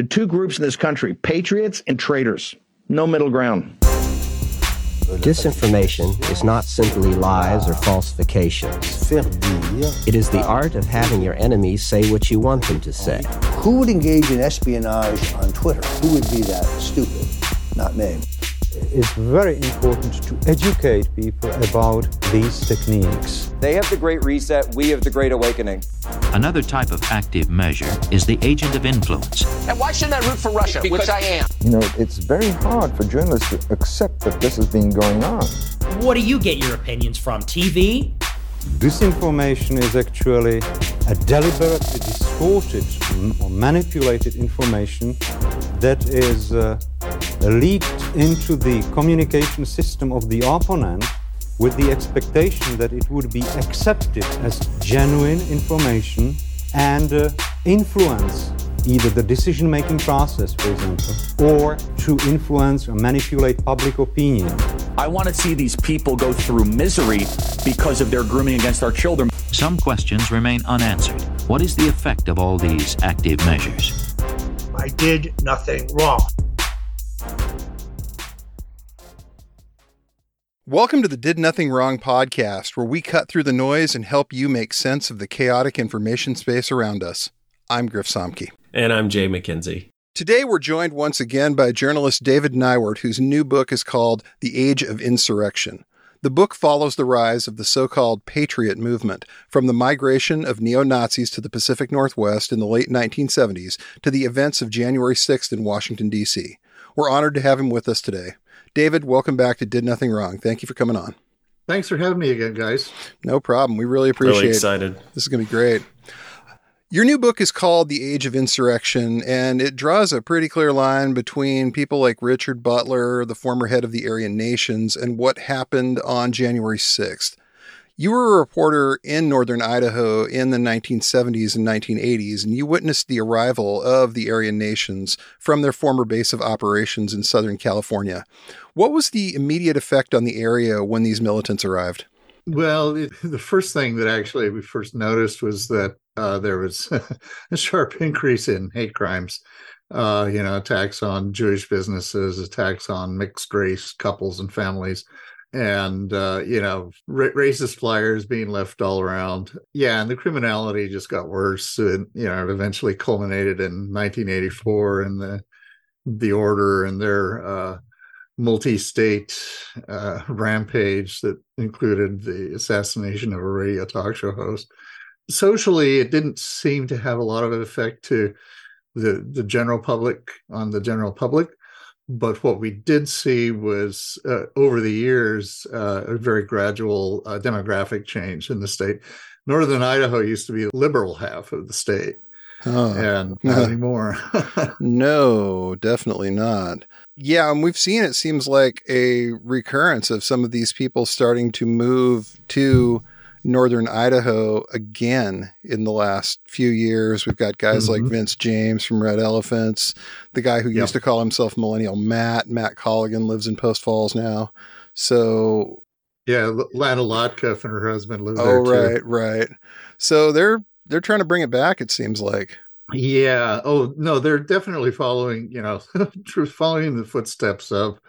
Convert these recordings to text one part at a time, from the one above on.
to two groups in this country patriots and traitors. No middle ground. Disinformation is not simply lies or falsifications. It is the art of having your enemies say what you want them to say. Who would engage in espionage on Twitter? Who would be that stupid? Not me. It's very important to educate people about these techniques. They have the Great Reset, we have the Great Awakening. Another type of active measure is the agent of influence. And why shouldn't I root for Russia, because which I am? You know, it's very hard for journalists to accept that this has been going on. What do you get your opinions from? TV? Disinformation is actually a deliberately distorted or manipulated information that is uh, leaked into the communication system of the opponent with the expectation that it would be accepted as genuine information and uh, influence either the decision making process, for example, or to influence or manipulate public opinion. I want to see these people go through misery because of their grooming against our children. Some questions remain unanswered. What is the effect of all these active measures? I did nothing wrong. Welcome to the Did Nothing Wrong podcast, where we cut through the noise and help you make sense of the chaotic information space around us. I'm Griff Somke. And I'm Jay McKenzie. Today, we're joined once again by journalist David Neiwert, whose new book is called The Age of Insurrection. The book follows the rise of the so called Patriot movement, from the migration of neo Nazis to the Pacific Northwest in the late 1970s to the events of January 6th in Washington, D.C. We're honored to have him with us today. David, welcome back to Did Nothing Wrong. Thank you for coming on. Thanks for having me again, guys. No problem. We really appreciate it. really excited. It. This is going to be great. Your new book is called The Age of Insurrection, and it draws a pretty clear line between people like Richard Butler, the former head of the Aryan Nations, and what happened on January 6th. You were a reporter in northern Idaho in the 1970s and 1980s, and you witnessed the arrival of the Aryan nations from their former base of operations in Southern California. What was the immediate effect on the area when these militants arrived? Well, it, the first thing that actually we first noticed was that uh, there was a sharp increase in hate crimes. Uh, you know, attacks on Jewish businesses, attacks on mixed race couples and families and uh, you know ra- racist flyers being left all around. Yeah and the criminality just got worse and you know it eventually culminated in 1984 and the the order and their uh, multi-state uh, rampage that included the assassination of a radio talk show host. Socially it didn't seem to have a lot of effect to the the general public on the general public but what we did see was uh, over the years uh, a very gradual uh, demographic change in the state. Northern Idaho used to be the liberal half of the state, oh, and not anymore. no, definitely not. Yeah, and we've seen it seems like a recurrence of some of these people starting to move to northern Idaho again in the last few years. We've got guys mm-hmm. like Vince James from Red Elephants, the guy who yep. used to call himself Millennial Matt. Matt Colligan lives in Post Falls now. So yeah, Lana Lokteff and her husband live oh, there. Oh, right, right. So they're they're trying to bring it back. It seems like. Yeah. Oh no, they're definitely following. You know, following the footsteps of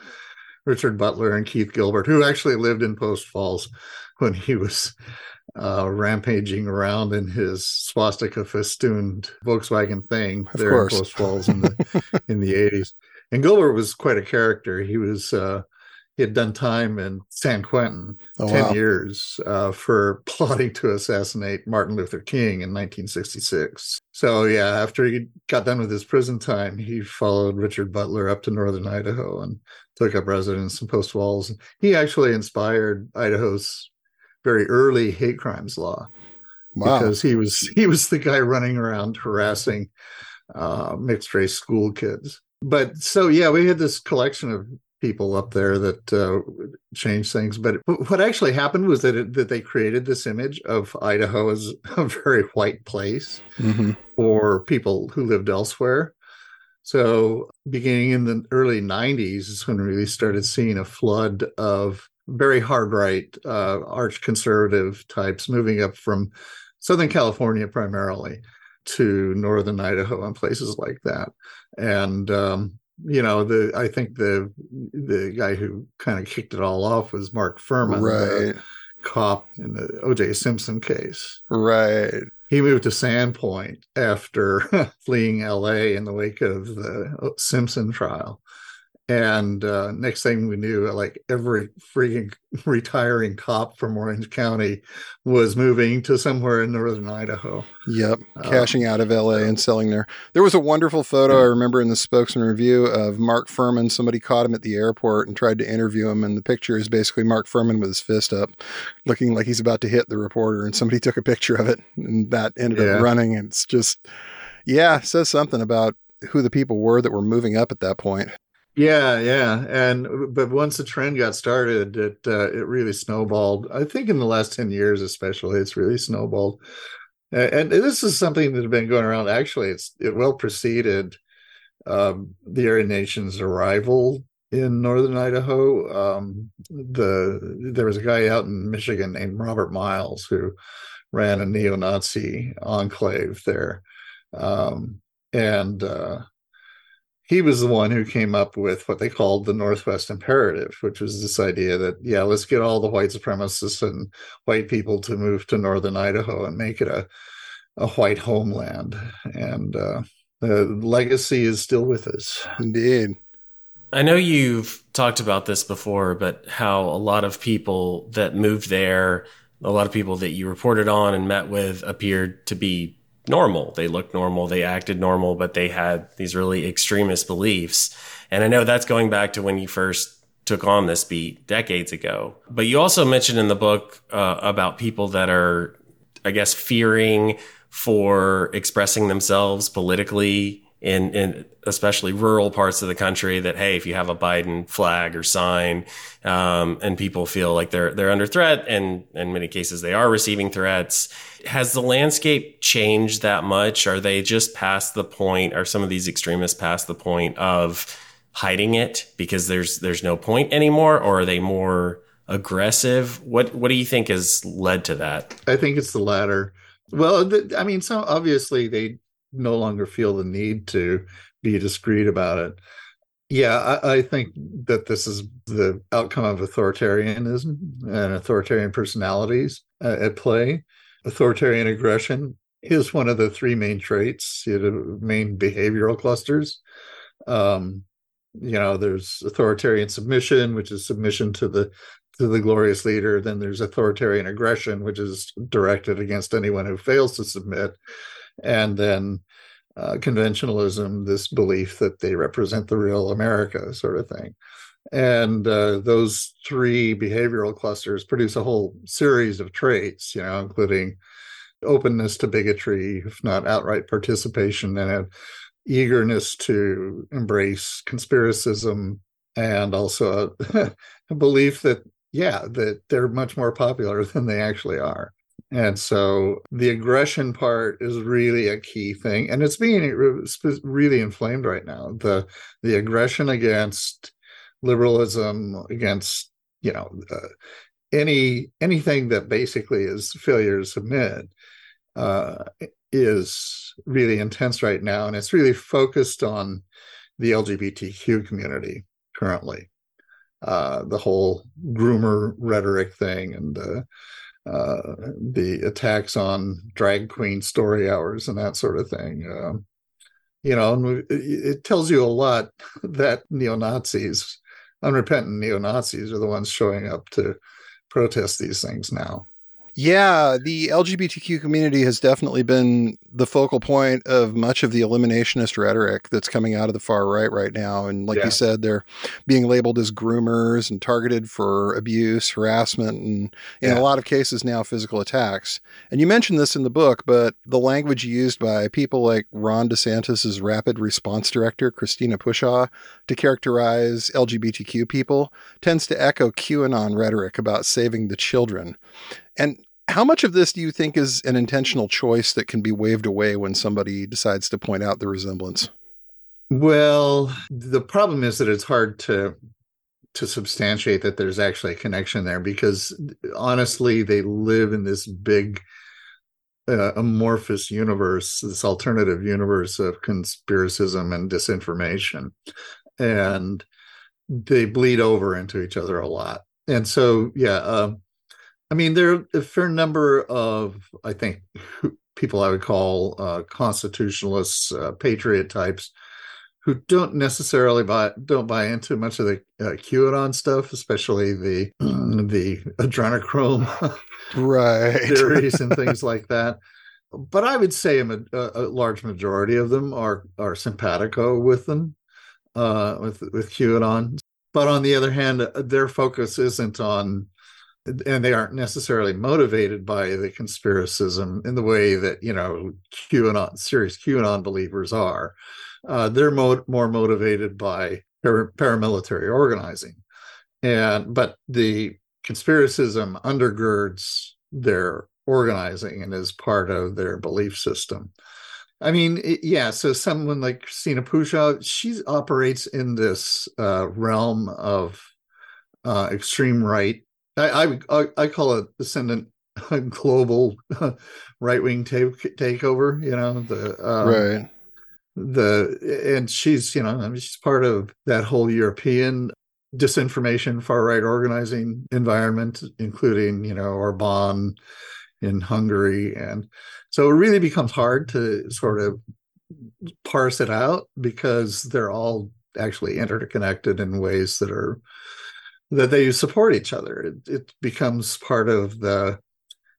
Richard Butler and Keith Gilbert, who actually lived in Post Falls when he was uh, rampaging around in his swastika festooned Volkswagen thing of there course. in Post Falls in the in the eighties. And Gilbert was quite a character. He was uh, he had done time in San Quentin oh, ten wow. years uh, for plotting to assassinate Martin Luther King in 1966. So yeah, after he got done with his prison time, he followed Richard Butler up to northern Idaho and took up residence in Post Falls. He actually inspired Idaho's very early hate crimes law wow. because he was he was the guy running around harassing uh, mixed race school kids. But so yeah, we had this collection of people up there that uh, changed things. But what actually happened was that it, that they created this image of Idaho as a very white place mm-hmm. for people who lived elsewhere. So beginning in the early 90s is when we really started seeing a flood of very hard right, uh, arch conservative types moving up from Southern California primarily to northern Idaho and places like that. And um, you know, the I think the the guy who kind of kicked it all off was Mark Fuhrman, right? cop in the O.J. Simpson case, right? He moved to Sandpoint after fleeing L.A. in the wake of the Simpson trial, and uh, next thing we knew, like every freaking retiring cop from Orange County was moving to somewhere in northern Idaho. Yep, cashing um, out of LA and selling there. There was a wonderful photo I remember in the spokesman review of Mark Fuhrman. Somebody caught him at the airport and tried to interview him, and the picture is basically Mark Fuhrman with his fist up, looking like he's about to hit the reporter. And somebody took a picture of it, and that ended yeah. up running. And it's just, yeah, says something about who the people were that were moving up at that point. Yeah, yeah, and but once the trend got started, it uh, it really snowballed. I think in the last ten years, especially, it's really snowballed. And this is something that's been going around. Actually, it's it well preceded um, the Aryan Nation's arrival in northern Idaho. Um, the there was a guy out in Michigan named Robert Miles who ran a neo-Nazi enclave there, um, and uh, he was the one who came up with what they called the Northwest Imperative, which was this idea that, yeah, let's get all the white supremacists and white people to move to northern Idaho and make it a, a white homeland. And uh, the legacy is still with us. Indeed. I know you've talked about this before, but how a lot of people that moved there, a lot of people that you reported on and met with appeared to be normal. They looked normal, they acted normal, but they had these really extremist beliefs. And I know that's going back to when you first took on this beat decades ago. But you also mentioned in the book uh, about people that are, I guess, fearing for expressing themselves politically in, in especially rural parts of the country that hey if you have a biden flag or sign um, and people feel like they're they're under threat and in many cases they are receiving threats has the landscape changed that much? Are they just past the point are some of these extremists past the point of hiding it because there's there's no point anymore or are they more aggressive? What what do you think has led to that? I think it's the latter. Well i mean so obviously they no longer feel the need to be discreet about it. Yeah, I, I, think that this is the outcome of authoritarianism and authoritarian personalities uh, at play. Authoritarian aggression is one of the three main traits, you know, main behavioral clusters. Um, you know, there's authoritarian submission, which is submission to the to the glorious leader. Then there's authoritarian aggression, which is directed against anyone who fails to submit and then uh, conventionalism, this belief that they represent the real America, sort of thing. And uh, those three behavioral clusters produce a whole series of traits, you know, including openness to bigotry, if not outright participation in it, eagerness to embrace conspiracism, and also a, a belief that, yeah, that they're much more popular than they actually are. And so the aggression part is really a key thing, and it's being really inflamed right now. The the aggression against liberalism, against you know uh, any anything that basically is failure to submit, uh, is really intense right now, and it's really focused on the LGBTQ community currently. Uh, the whole groomer rhetoric thing and uh, the attacks on drag queen story hours and that sort of thing. Um, you know, and it tells you a lot that neo Nazis, unrepentant neo Nazis, are the ones showing up to protest these things now. Yeah, the LGBTQ community has definitely been the focal point of much of the eliminationist rhetoric that's coming out of the far right right now. And like yeah. you said, they're being labeled as groomers and targeted for abuse, harassment, and in yeah. a lot of cases now physical attacks. And you mentioned this in the book, but the language used by people like Ron DeSantis's rapid response director, Christina Pushaw, to characterize LGBTQ people tends to echo QAnon rhetoric about saving the children. And how much of this do you think is an intentional choice that can be waved away when somebody decides to point out the resemblance? Well, the problem is that it's hard to to substantiate that there's actually a connection there because honestly they live in this big uh, amorphous universe, this alternative universe of conspiracism and disinformation. And they bleed over into each other a lot. And so, yeah, um, I mean, there are a fair number of, I think, people I would call uh, constitutionalists, uh, patriot types, who don't necessarily buy don't buy into much of the uh, QAnon stuff, especially the the adrenochrome right theories and things like that. But I would say a, a, large majority of them are are simpatico with them, uh, with with QAnon. But on the other hand, their focus isn't on and they aren't necessarily motivated by the conspiracism in the way that you know QAnon serious QAnon believers are. Uh, they're mo- more motivated by par- paramilitary organizing, and but the conspiracism undergirds their organizing and is part of their belief system. I mean, it, yeah. So someone like Christina Pushaw, she operates in this uh, realm of uh, extreme right I, I I call it ascendant global right wing take, takeover. You know the um, right the and she's you know I mean, she's part of that whole European disinformation far right organizing environment, including you know Orban in Hungary, and so it really becomes hard to sort of parse it out because they're all actually interconnected in ways that are that they support each other. It, it becomes part of the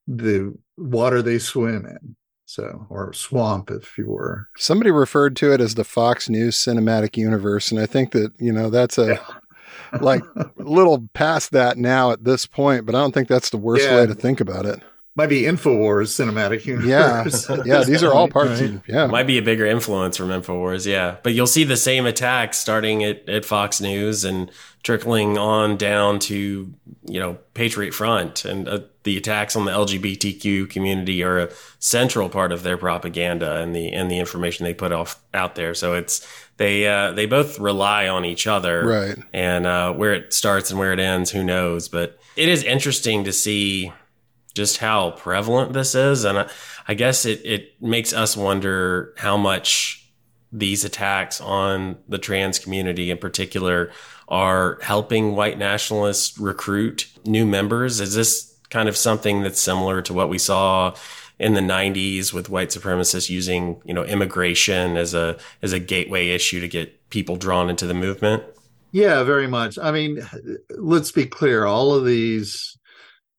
the water they swim in. So, or swamp, if you were. Somebody referred to it as the Fox News cinematic universe, and I think that you know that's a yeah. like a little past that now at this point, but I don't think that's the worst yeah. way to think about it might be Infowars cinematic universe. Yeah, yeah, these are all parts. Right. Of, yeah, might be a bigger influence from Infowars. Yeah, but you'll see the same attacks starting at, at Fox News and trickling on down to you know Patriot Front and uh, the attacks on the LGBTQ community are a central part of their propaganda and the and the information they put off out there. So it's they uh, they both rely on each other, right? And uh, where it starts and where it ends, who knows? But it is interesting to see just how prevalent this is. And I, I guess it, it makes us wonder how much these attacks on the trans community in particular are helping white nationalists recruit new members. Is this kind of something that's similar to what we saw in the 90s with white supremacists using, you know, immigration as a as a gateway issue to get people drawn into the movement? Yeah, very much. I mean, let's be clear, all of these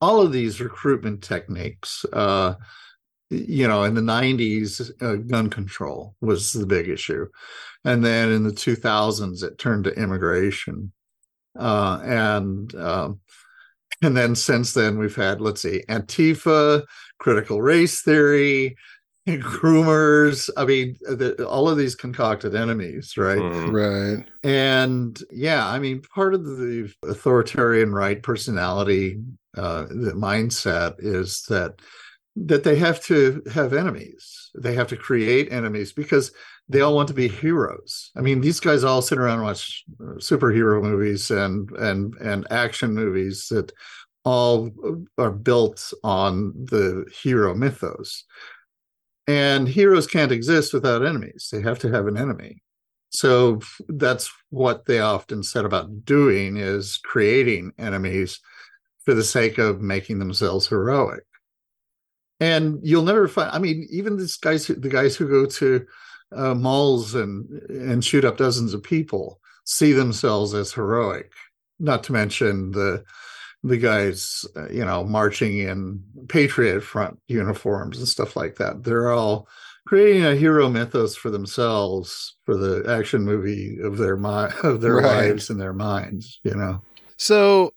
all of these recruitment techniques uh, you know in the 90s uh, gun control was the big issue. And then in the 2000s it turned to immigration. Uh, and um, and then since then we've had let's see antifa critical race theory groomers i mean the, all of these concocted enemies right? Mm. right. And yeah i mean part of the authoritarian right personality uh, the mindset is that that they have to have enemies they have to create enemies because they all want to be heroes i mean these guys all sit around and watch uh, superhero movies and and and action movies that all are built on the hero mythos and heroes can't exist without enemies. They have to have an enemy. So that's what they often set about doing is creating enemies for the sake of making themselves heroic. And you'll never find, I mean, even these guys, the guys who go to uh, malls and, and shoot up dozens of people see themselves as heroic, not to mention the the guys, uh, you know, marching in Patriot Front uniforms and stuff like that. They're all creating a hero mythos for themselves for the action movie of their mind of their right. lives and their minds. You know. So,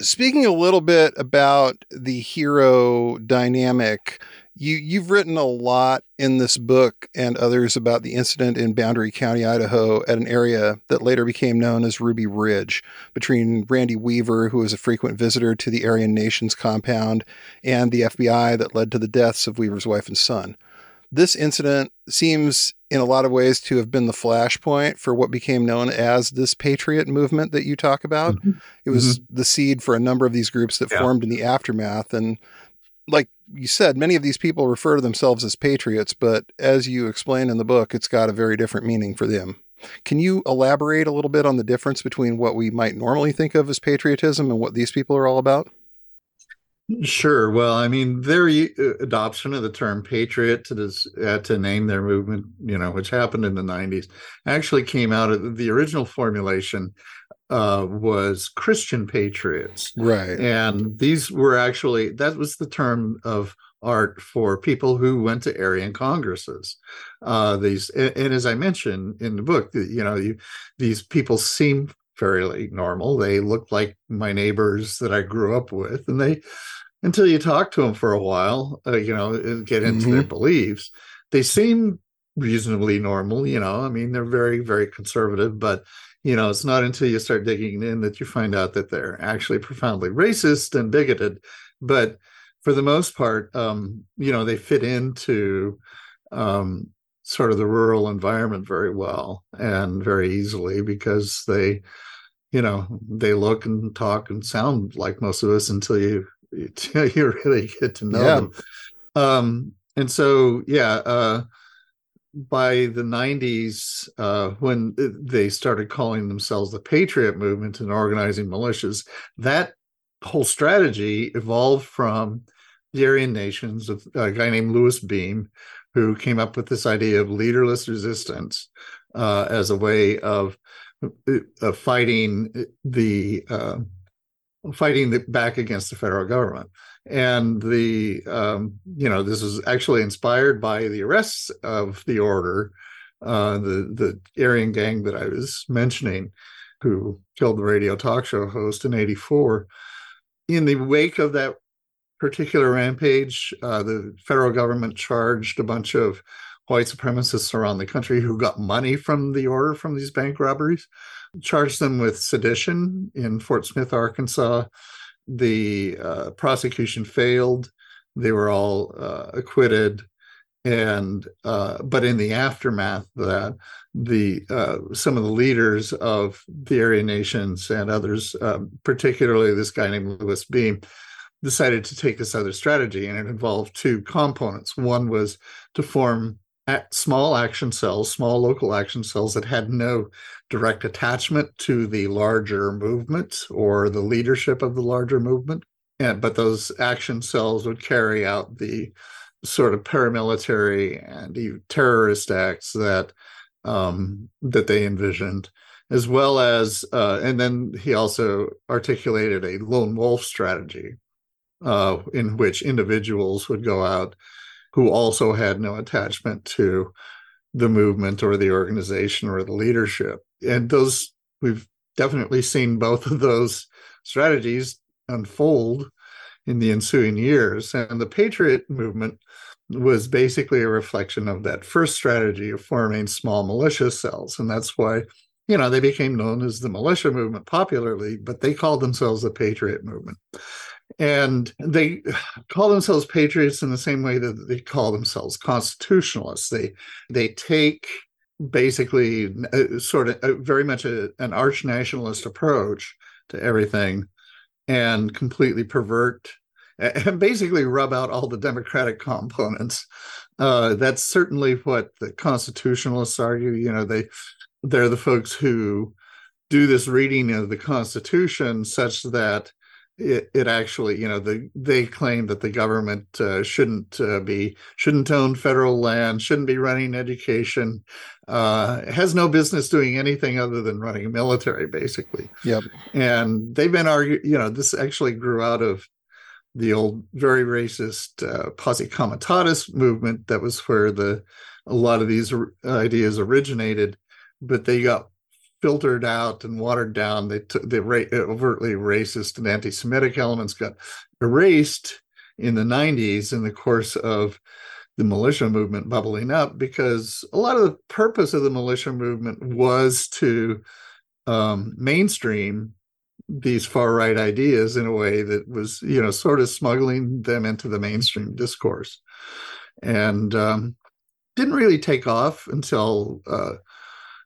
speaking a little bit about the hero dynamic, you you've written a lot in this book and others about the incident in Boundary County, Idaho, at an area that later became known as Ruby Ridge, between Randy Weaver, who was a frequent visitor to the Aryan Nations compound, and the FBI that led to the deaths of Weaver's wife and son. This incident seems, in a lot of ways, to have been the flashpoint for what became known as this patriot movement that you talk about. Mm-hmm. It was mm-hmm. the seed for a number of these groups that yeah. formed in the aftermath. And like you said many of these people refer to themselves as patriots, but as you explain in the book, it's got a very different meaning for them. Can you elaborate a little bit on the difference between what we might normally think of as patriotism and what these people are all about? Sure. Well, I mean, their uh, adoption of the term patriot to, uh, to name their movement, you know, which happened in the 90s, actually came out of the original formulation uh, was Christian patriots. Right. And these were actually, that was the term of art for people who went to Aryan congresses. Uh, these, and, and, as I mentioned in the book, you know, you, these people seem fairly normal. They look like my neighbors that I grew up with, and they until you talk to them for a while, uh, you know, get into mm-hmm. their beliefs. They seem reasonably normal, you know. I mean, they're very, very conservative, but you know, it's not until you start digging in that you find out that they're actually profoundly racist and bigoted. But for the most part, um, you know, they fit into um, sort of the rural environment very well and very easily because they, you know, they look and talk and sound like most of us until you you really get to know yeah. them. Um, and so, yeah, uh, by the 90s, uh, when they started calling themselves the Patriot Movement and organizing militias, that whole strategy evolved from the Aryan nations, of a guy named Louis Beam, who came up with this idea of leaderless resistance uh, as a way of, of fighting the uh, fighting the, back against the federal government. And the, um, you know, this was actually inspired by the arrests of the order, uh, the, the Aryan gang that I was mentioning, who killed the radio talk show host in 84. In the wake of that particular rampage, uh, the federal government charged a bunch of white supremacists around the country who got money from the order from these bank robberies charged them with sedition in Fort Smith, Arkansas. The uh, prosecution failed. They were all uh, acquitted. And uh, but in the aftermath of that, the uh, some of the leaders of the Aryan nations and others, um, particularly this guy named Louis Beam, decided to take this other strategy, and it involved two components. One was to form small action cells, small local action cells that had no direct attachment to the larger movement or the leadership of the larger movement. And, but those action cells would carry out the sort of paramilitary and terrorist acts that um, that they envisioned, as well as uh, and then he also articulated a lone wolf strategy, uh, in which individuals would go out who also had no attachment to the movement or the organization or the leadership. And those, we've definitely seen both of those strategies unfold in the ensuing years. And the Patriot movement was basically a reflection of that first strategy of forming small militia cells. And that's why, you know, they became known as the militia movement popularly, but they called themselves the Patriot movement and they call themselves patriots in the same way that they call themselves constitutionalists they they take basically uh, sort of uh, very much a, an arch nationalist approach to everything and completely pervert and basically rub out all the democratic components. Uh, that's certainly what the constitutionalists argue you know they they're the folks who do this reading of the constitution such that it, it actually, you know, the, they claim that the government uh, shouldn't uh, be shouldn't own federal land, shouldn't be running education, uh, has no business doing anything other than running a military, basically. Yep. And they've been arguing, you know, this actually grew out of the old, very racist uh, posse comitatus movement. That was where the a lot of these ideas originated, but they got filtered out and watered down. They t- the ra- overtly racist and anti-Semitic elements got erased in the 90s in the course of the militia movement bubbling up because a lot of the purpose of the militia movement was to um, mainstream these far right ideas in a way that was you know sort of smuggling them into the mainstream discourse and um, didn't really take off until uh,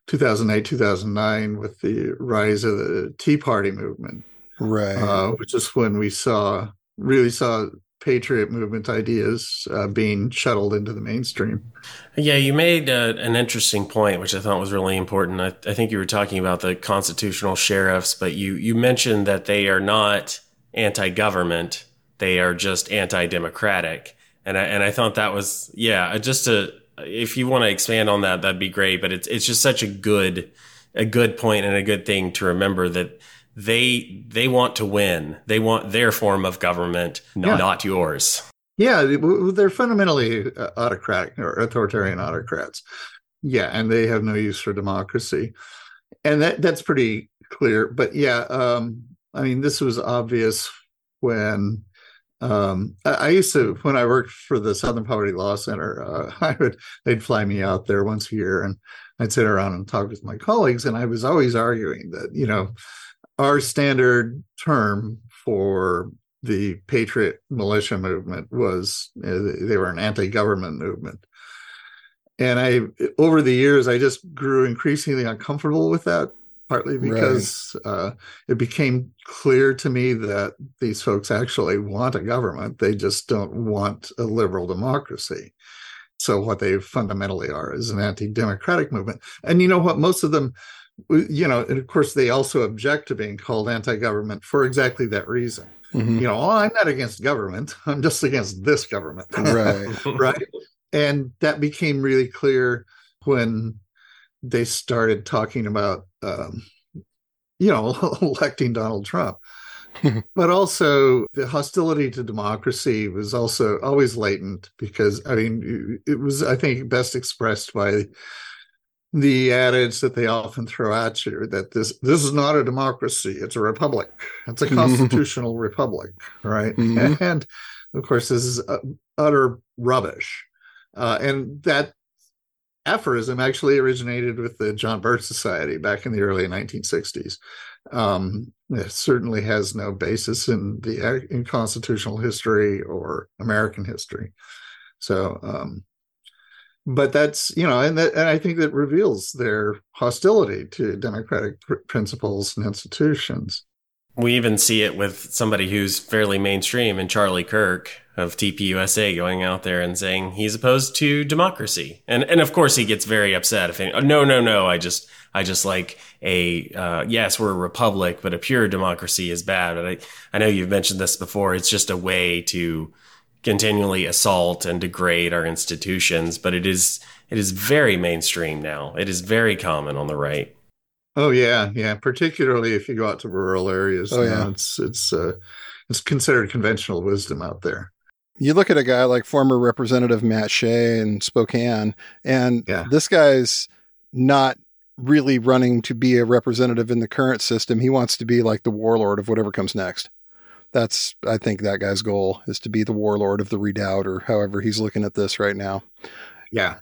2008, 2009 with the rise of the Tea Party movement. Right. Uh, which is when we saw, really saw patriot movement ideas uh, being shuttled into the mainstream. Yeah, you made uh, an interesting point, which I thought was really important. I, I, think you were talking about the constitutional sheriffs, but you you mentioned that they are not anti-government; they are just anti-democratic, and I, and I thought that was yeah, just a if you want to expand on that, that'd be great. But it's it's just such a good a good point and a good thing to remember that they they want to win. They want their form of government, yeah. not yours. Yeah, they're fundamentally uh, autocratic or authoritarian autocrats. Yeah, and they have no use for democracy, and that that's pretty clear. But yeah, um, I mean, this was obvious when um, I, used to when I worked for the Southern Poverty Law Center. Uh, I would they'd fly me out there once a year, and I'd sit around and talk with my colleagues, and I was always arguing that you know our standard term for the patriot militia movement was uh, they were an anti-government movement and i over the years i just grew increasingly uncomfortable with that partly because right. uh, it became clear to me that these folks actually want a government they just don't want a liberal democracy so what they fundamentally are is an anti-democratic movement and you know what most of them you know, and of course they also object to being called anti-government for exactly that reason. Mm-hmm. You know, oh, I'm not against government. I'm just against this government. Right. right. And that became really clear when they started talking about, um, you know, electing Donald Trump. but also the hostility to democracy was also always latent because I mean it was I think best expressed by the adage that they often throw at you that this this is not a democracy it's a republic it's a constitutional republic right mm-hmm. and of course this is uh, utter rubbish uh, and that aphorism actually originated with the john birch society back in the early 1960s um, it certainly has no basis in the in constitutional history or american history. So um, but that's you know and that and i think that reveals their hostility to democratic pr- principles and institutions we even see it with somebody who's fairly mainstream and charlie kirk of tpusa going out there and saying he's opposed to democracy and and of course he gets very upset if any, no no no i just i just like a uh, yes we're a republic but a pure democracy is bad but i i know you've mentioned this before it's just a way to continually assault and degrade our institutions, but it is it is very mainstream now. It is very common on the right. Oh yeah, yeah. Particularly if you go out to rural areas, oh, yeah. it's it's uh, it's considered conventional wisdom out there. You look at a guy like former Representative Matt Shea in Spokane, and yeah. this guy's not really running to be a representative in the current system. He wants to be like the warlord of whatever comes next that's I think that guy's goal is to be the warlord of the redoubt or however he's looking at this right now. Yeah.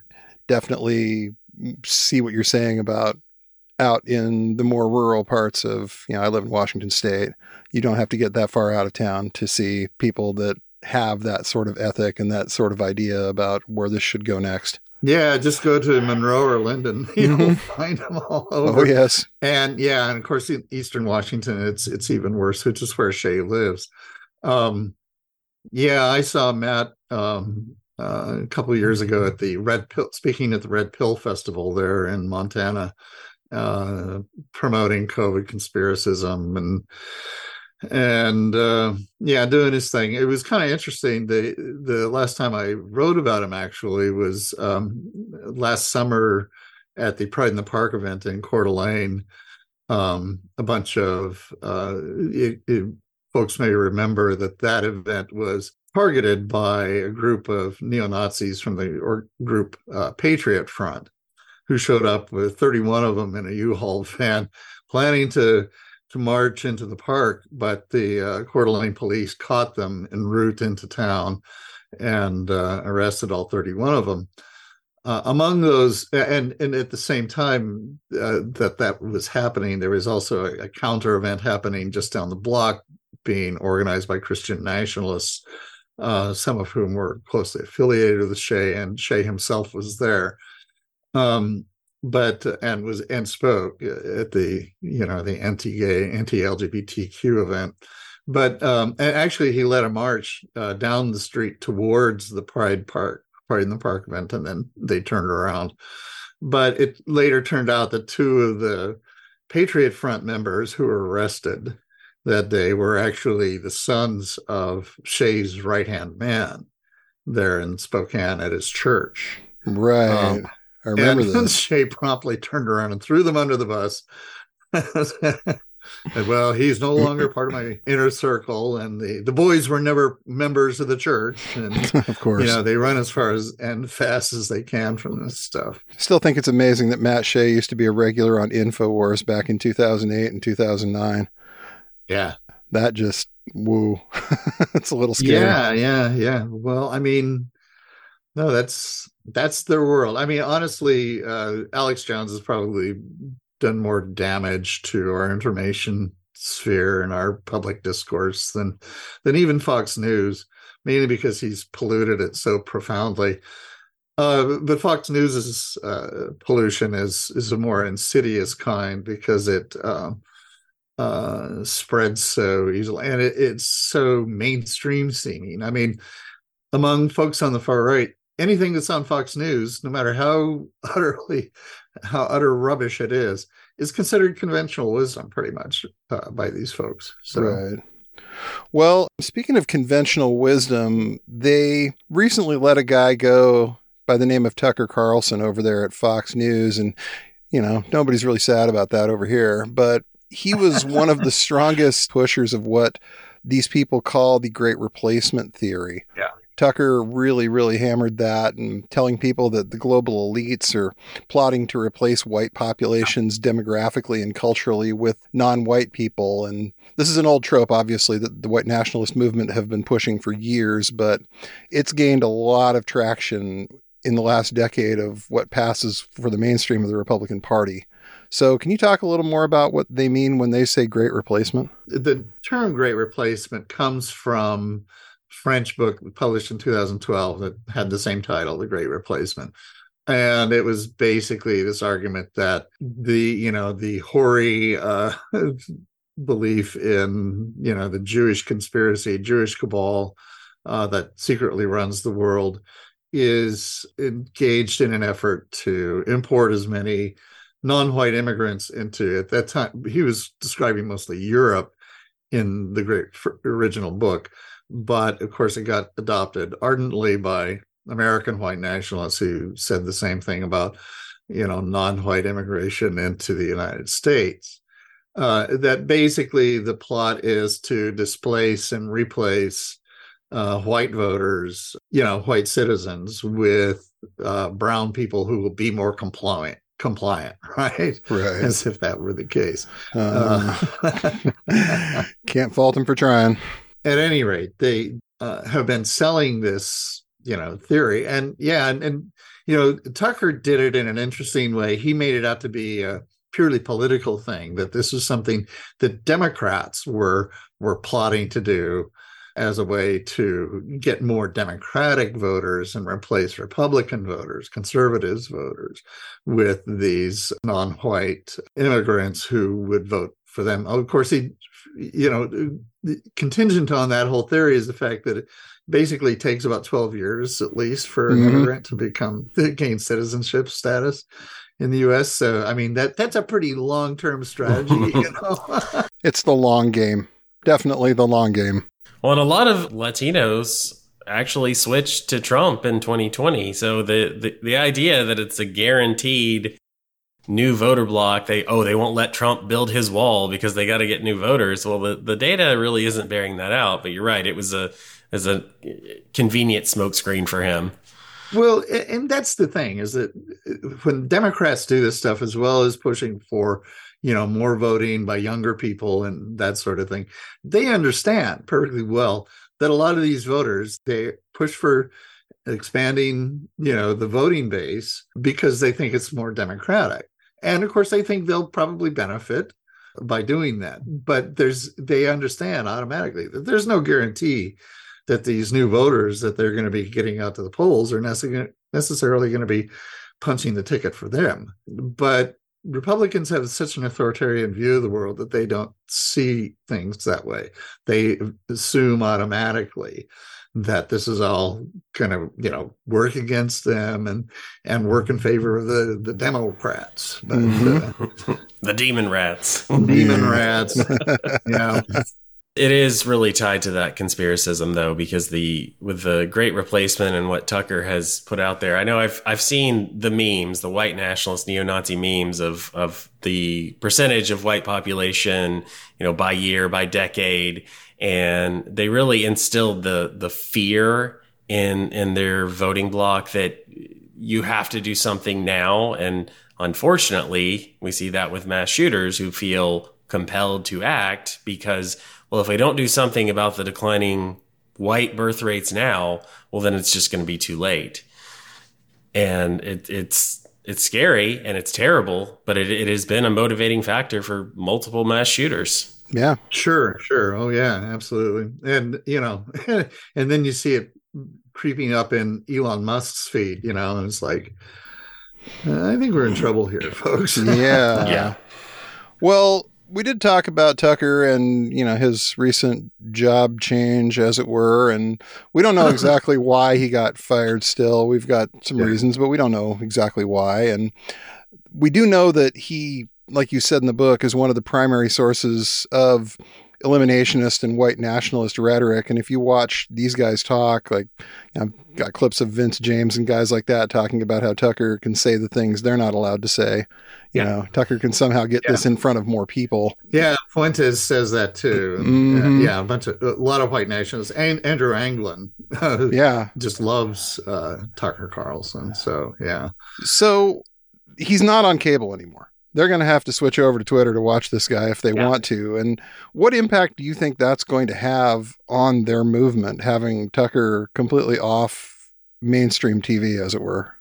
Definitely see what you're saying about out in the more rural parts of, you know, I live in Washington state. You don't have to get that far out of town to see people that have that sort of ethic and that sort of idea about where this should go next. Yeah, just go to Monroe or Lynden. You'll mm-hmm. find them all oh, over. Oh yes, and yeah, and of course in Eastern Washington, it's it's even worse, which is where Shea lives. Um, yeah, I saw Matt um, uh, a couple years ago at the Red Pill, speaking at the Red Pill Festival there in Montana, uh, promoting COVID conspiracism and and uh, yeah, doing his thing. It was kind of interesting. The the last time I wrote about him actually was um, last summer at the Pride in the Park event in Coeur d'Alene. Um, a bunch of uh, it, it, folks may remember that that event was targeted by a group of neo Nazis from the or group uh, Patriot Front, who showed up with 31 of them in a U-Haul van, planning to to march into the park, but the uh, Coeur d'Alene police caught them en route into town and uh, arrested all 31 of them. Uh, among those, and and at the same time uh, that that was happening, there was also a, a, counter event happening just down the block, being organized by Christian nationalists, uh, some of whom were closely affiliated with Shea, and Shea himself was there. Um, but and was and spoke uh, at the you know the anti-gay anti-lgbtq event but um, actually, he led a march uh, down the street towards the Pride Park, Pride in the Park event, and then they turned around. But it later turned out that two of the Patriot Front members who were arrested that day were actually the sons of Shea's right hand man there in Spokane at his church. Right. Um, I remember and this. Shea promptly turned around and threw them under the bus. and, well, he's no longer part of my inner circle, and the, the boys were never members of the church. And of course, you know they run as far as and fast as they can from this stuff. Still think it's amazing that Matt Shea used to be a regular on Infowars back in 2008 and 2009. Yeah, that just woo. it's a little scary. Yeah, yeah, yeah. Well, I mean, no, that's that's their world. I mean, honestly, uh, Alex Jones has probably done more damage to our information sphere and our public discourse than than even Fox News, mainly because he's polluted it so profoundly. Uh, but Fox News's uh, pollution is is a more insidious kind because it um, uh, spreads so easily, and it, it's so mainstream seeming. I mean, among folks on the far right, anything that's on Fox News, no matter how utterly how utter rubbish it is, is considered conventional wisdom, pretty much uh, by these folks. So. Right. Well, speaking of conventional wisdom, they recently let a guy go by the name of Tucker Carlson over there at Fox News, and you know nobody's really sad about that over here, but he was one of the strongest pushers of what these people call the great replacement theory. Yeah. Tucker really, really hammered that and telling people that the global elites are plotting to replace white populations demographically and culturally with non white people. And this is an old trope, obviously, that the white nationalist movement have been pushing for years, but it's gained a lot of traction in the last decade of what passes for the mainstream of the Republican Party. So, can you talk a little more about what they mean when they say great replacement? The term great replacement comes from French book published in 2012 that had the same title, The Great Replacement. And it was basically this argument that the, you know, the hoary uh, belief in, you know, the Jewish conspiracy, Jewish cabal uh, that secretly runs the world is engaged in an effort to import as many non-white immigrants into at that time he was describing mostly europe in the great original book but of course it got adopted ardently by american white nationalists who said the same thing about you know non-white immigration into the united states uh, that basically the plot is to displace and replace uh, white voters you know white citizens with uh, brown people who will be more compliant compliant, right? Right. As if that were the case. Um, uh, can't fault them for trying. At any rate, they uh, have been selling this, you know, theory, and yeah, and, and you know, Tucker did it in an interesting way. He made it out to be a purely political thing that this was something that Democrats were were plotting to do as a way to get more Democratic voters and replace Republican voters, conservatives voters, with these non white immigrants who would vote for them. Of course, he, you know, contingent on that whole theory is the fact that it basically takes about 12 years at least for an mm-hmm. immigrant to become, gain citizenship status in the US. So, I mean, that that's a pretty long term strategy, you know. it's the long game. Definitely the long game. Well, and a lot of Latinos actually switched to Trump in 2020. So the, the, the idea that it's a guaranteed new voter block, they oh they won't let Trump build his wall because they got to get new voters. Well, the, the data really isn't bearing that out. But you're right, it was a as a convenient smokescreen for him. Well, and that's the thing is that when Democrats do this stuff as well as pushing for you know more voting by younger people and that sort of thing they understand perfectly well that a lot of these voters they push for expanding you know the voting base because they think it's more democratic and of course they think they'll probably benefit by doing that but there's they understand automatically that there's no guarantee that these new voters that they're going to be getting out to the polls are necessarily going to be punching the ticket for them but Republicans have such an authoritarian view of the world that they don't see things that way. They assume automatically that this is all going to you know work against them and and work in favor of the the democrats but, mm-hmm. uh, the demon rats. Demon rats. Yeah. It is really tied to that conspiracism though because the with the great replacement and what tucker has put out there i know i've i've seen the memes the white nationalist neo-nazi memes of of the percentage of white population you know by year by decade and they really instilled the the fear in in their voting bloc that you have to do something now. And unfortunately we see that with mass shooters who feel compelled to act because well if I don't do something about the declining white birth rates now well then it's just going to be too late. And it, it's it's scary and it's terrible but it, it has been a motivating factor for multiple mass shooters yeah. Sure, sure. Oh yeah, absolutely. And you know, and then you see it creeping up in Elon Musk's feed, you know, and it's like uh, I think we're in trouble here, folks. yeah. yeah. Well, we did talk about Tucker and, you know, his recent job change as it were, and we don't know exactly why he got fired still. We've got some yeah. reasons, but we don't know exactly why. And we do know that he like you said in the book, is one of the primary sources of eliminationist and white nationalist rhetoric. And if you watch these guys talk, like you know, I've got clips of Vince James and guys like that talking about how Tucker can say the things they're not allowed to say. You yeah. know, Tucker can somehow get yeah. this in front of more people. Yeah, Fuentes says that too. Mm-hmm. yeah, a bunch of a lot of white nationalists. And Andrew Anglin, yeah, just loves uh, Tucker Carlson. So yeah, so he's not on cable anymore they're going to have to switch over to Twitter to watch this guy if they yeah. want to. And what impact do you think that's going to have on their movement, having Tucker completely off mainstream TV, as it were?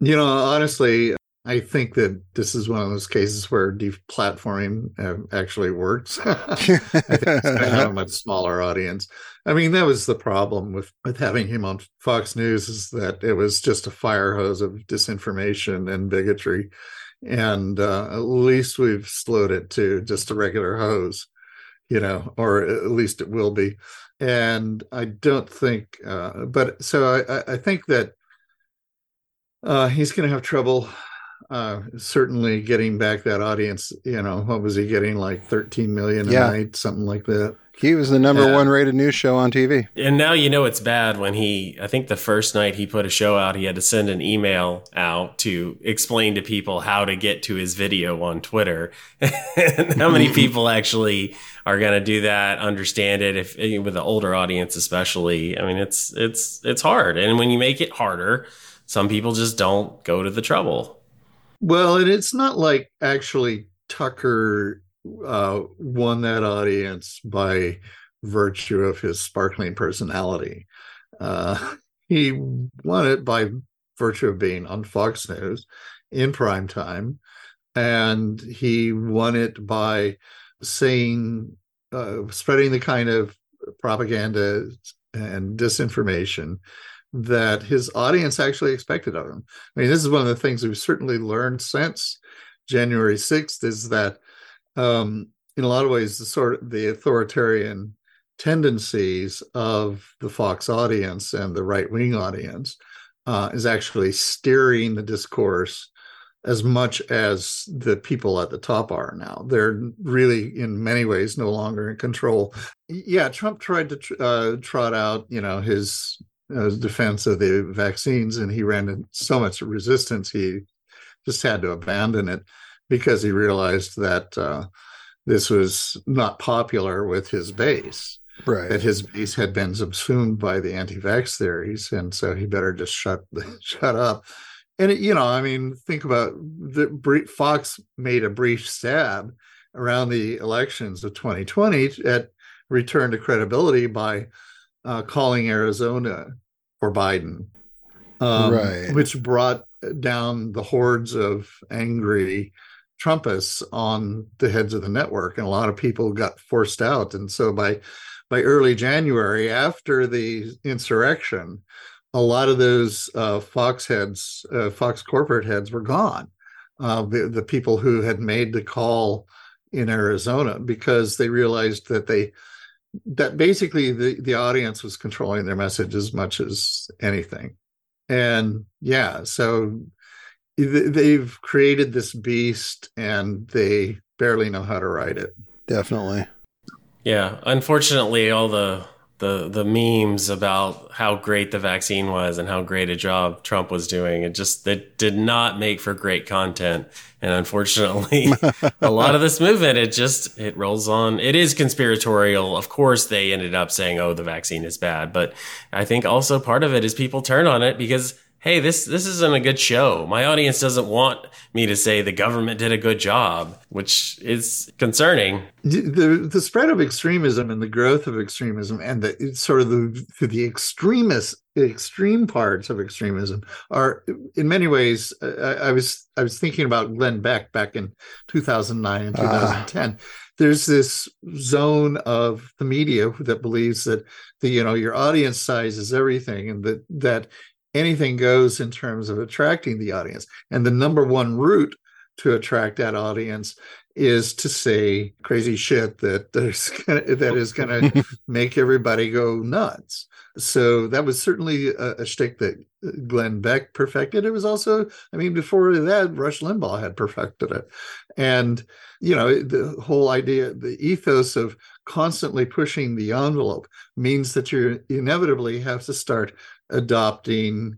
You know, honestly, I think that this is one of those cases where deplatforming uh, actually works. I think it's going to have a much smaller audience. I mean, that was the problem with with having him on Fox News is that it was just a fire hose of disinformation and bigotry and uh, at least we've slowed it to just a regular hose you know or at least it will be and i don't think uh, but so i i think that uh, he's going to have trouble uh, certainly getting back that audience you know what was he getting like 13 million a yeah. night something like that he was the number one rated news show on TV. And now you know it's bad when he, I think the first night he put a show out, he had to send an email out to explain to people how to get to his video on Twitter. how many people actually are going to do that, understand it, if eh, with the older audience especially? I mean, it's it's it's hard, and when you make it harder, some people just don't go to the trouble. Well, and it's not like actually Tucker uh, won that audience by virtue of his sparkling personality. Uh, he won it by virtue of being on Fox News in prime time, and he won it by saying, uh, spreading the kind of propaganda and disinformation that his audience actually expected of him. I mean, this is one of the things we've certainly learned since January 6th is that um, in a lot of ways, the sort of the authoritarian tendencies of the Fox audience and the right wing audience uh, is actually steering the discourse as much as the people at the top are now. They're really, in many ways, no longer in control. Yeah, Trump tried to uh, trot out, you know, his, uh, defense of the vaccines, and he ran into so much resistance he just had to abandon it because he realized that uh, this was not popular with his base. Right. That his base had been subsumed by the anti-vax theories, and so he better just shut shut up. And it, you know, I mean, think about the Fox made a brief stab around the elections of 2020 at return to credibility by uh, calling Arizona for Biden, um, right. which brought down the hordes of angry Trumpists on the heads of the network, and a lot of people got forced out. And so by by early January, after the insurrection, a lot of those uh, Fox heads, uh, Fox corporate heads, were gone. uh, the, the people who had made the call in Arizona because they realized that they that basically the, the audience was controlling their message as much as anything. And yeah, so they've created this beast and they barely know how to ride it. Definitely. Yeah, unfortunately, all the the the memes about how great the vaccine was and how great a job Trump was doing. It just it did not make for great content. And unfortunately, a lot of this movement it just it rolls on. It is conspiratorial. Of course, they ended up saying, "Oh, the vaccine is bad," but I think also part of it is people turn on it because hey, this this isn't a good show. My audience doesn't want me to say the government did a good job, which is concerning. The the spread of extremism and the growth of extremism and the sort of the the extremist extreme parts of extremism are in many ways I, I was I was thinking about Glenn Beck back in 2009 and ah. 2010 there's this zone of the media that believes that the you know your audience size is everything and that that anything goes in terms of attracting the audience. And the number one route to attract that audience is to say crazy shit that that is going to make everybody go nuts. So that was certainly a, a shtick that Glenn Beck perfected. It was also, I mean, before that, Rush Limbaugh had perfected it, and you know, the whole idea, the ethos of constantly pushing the envelope means that you inevitably have to start adopting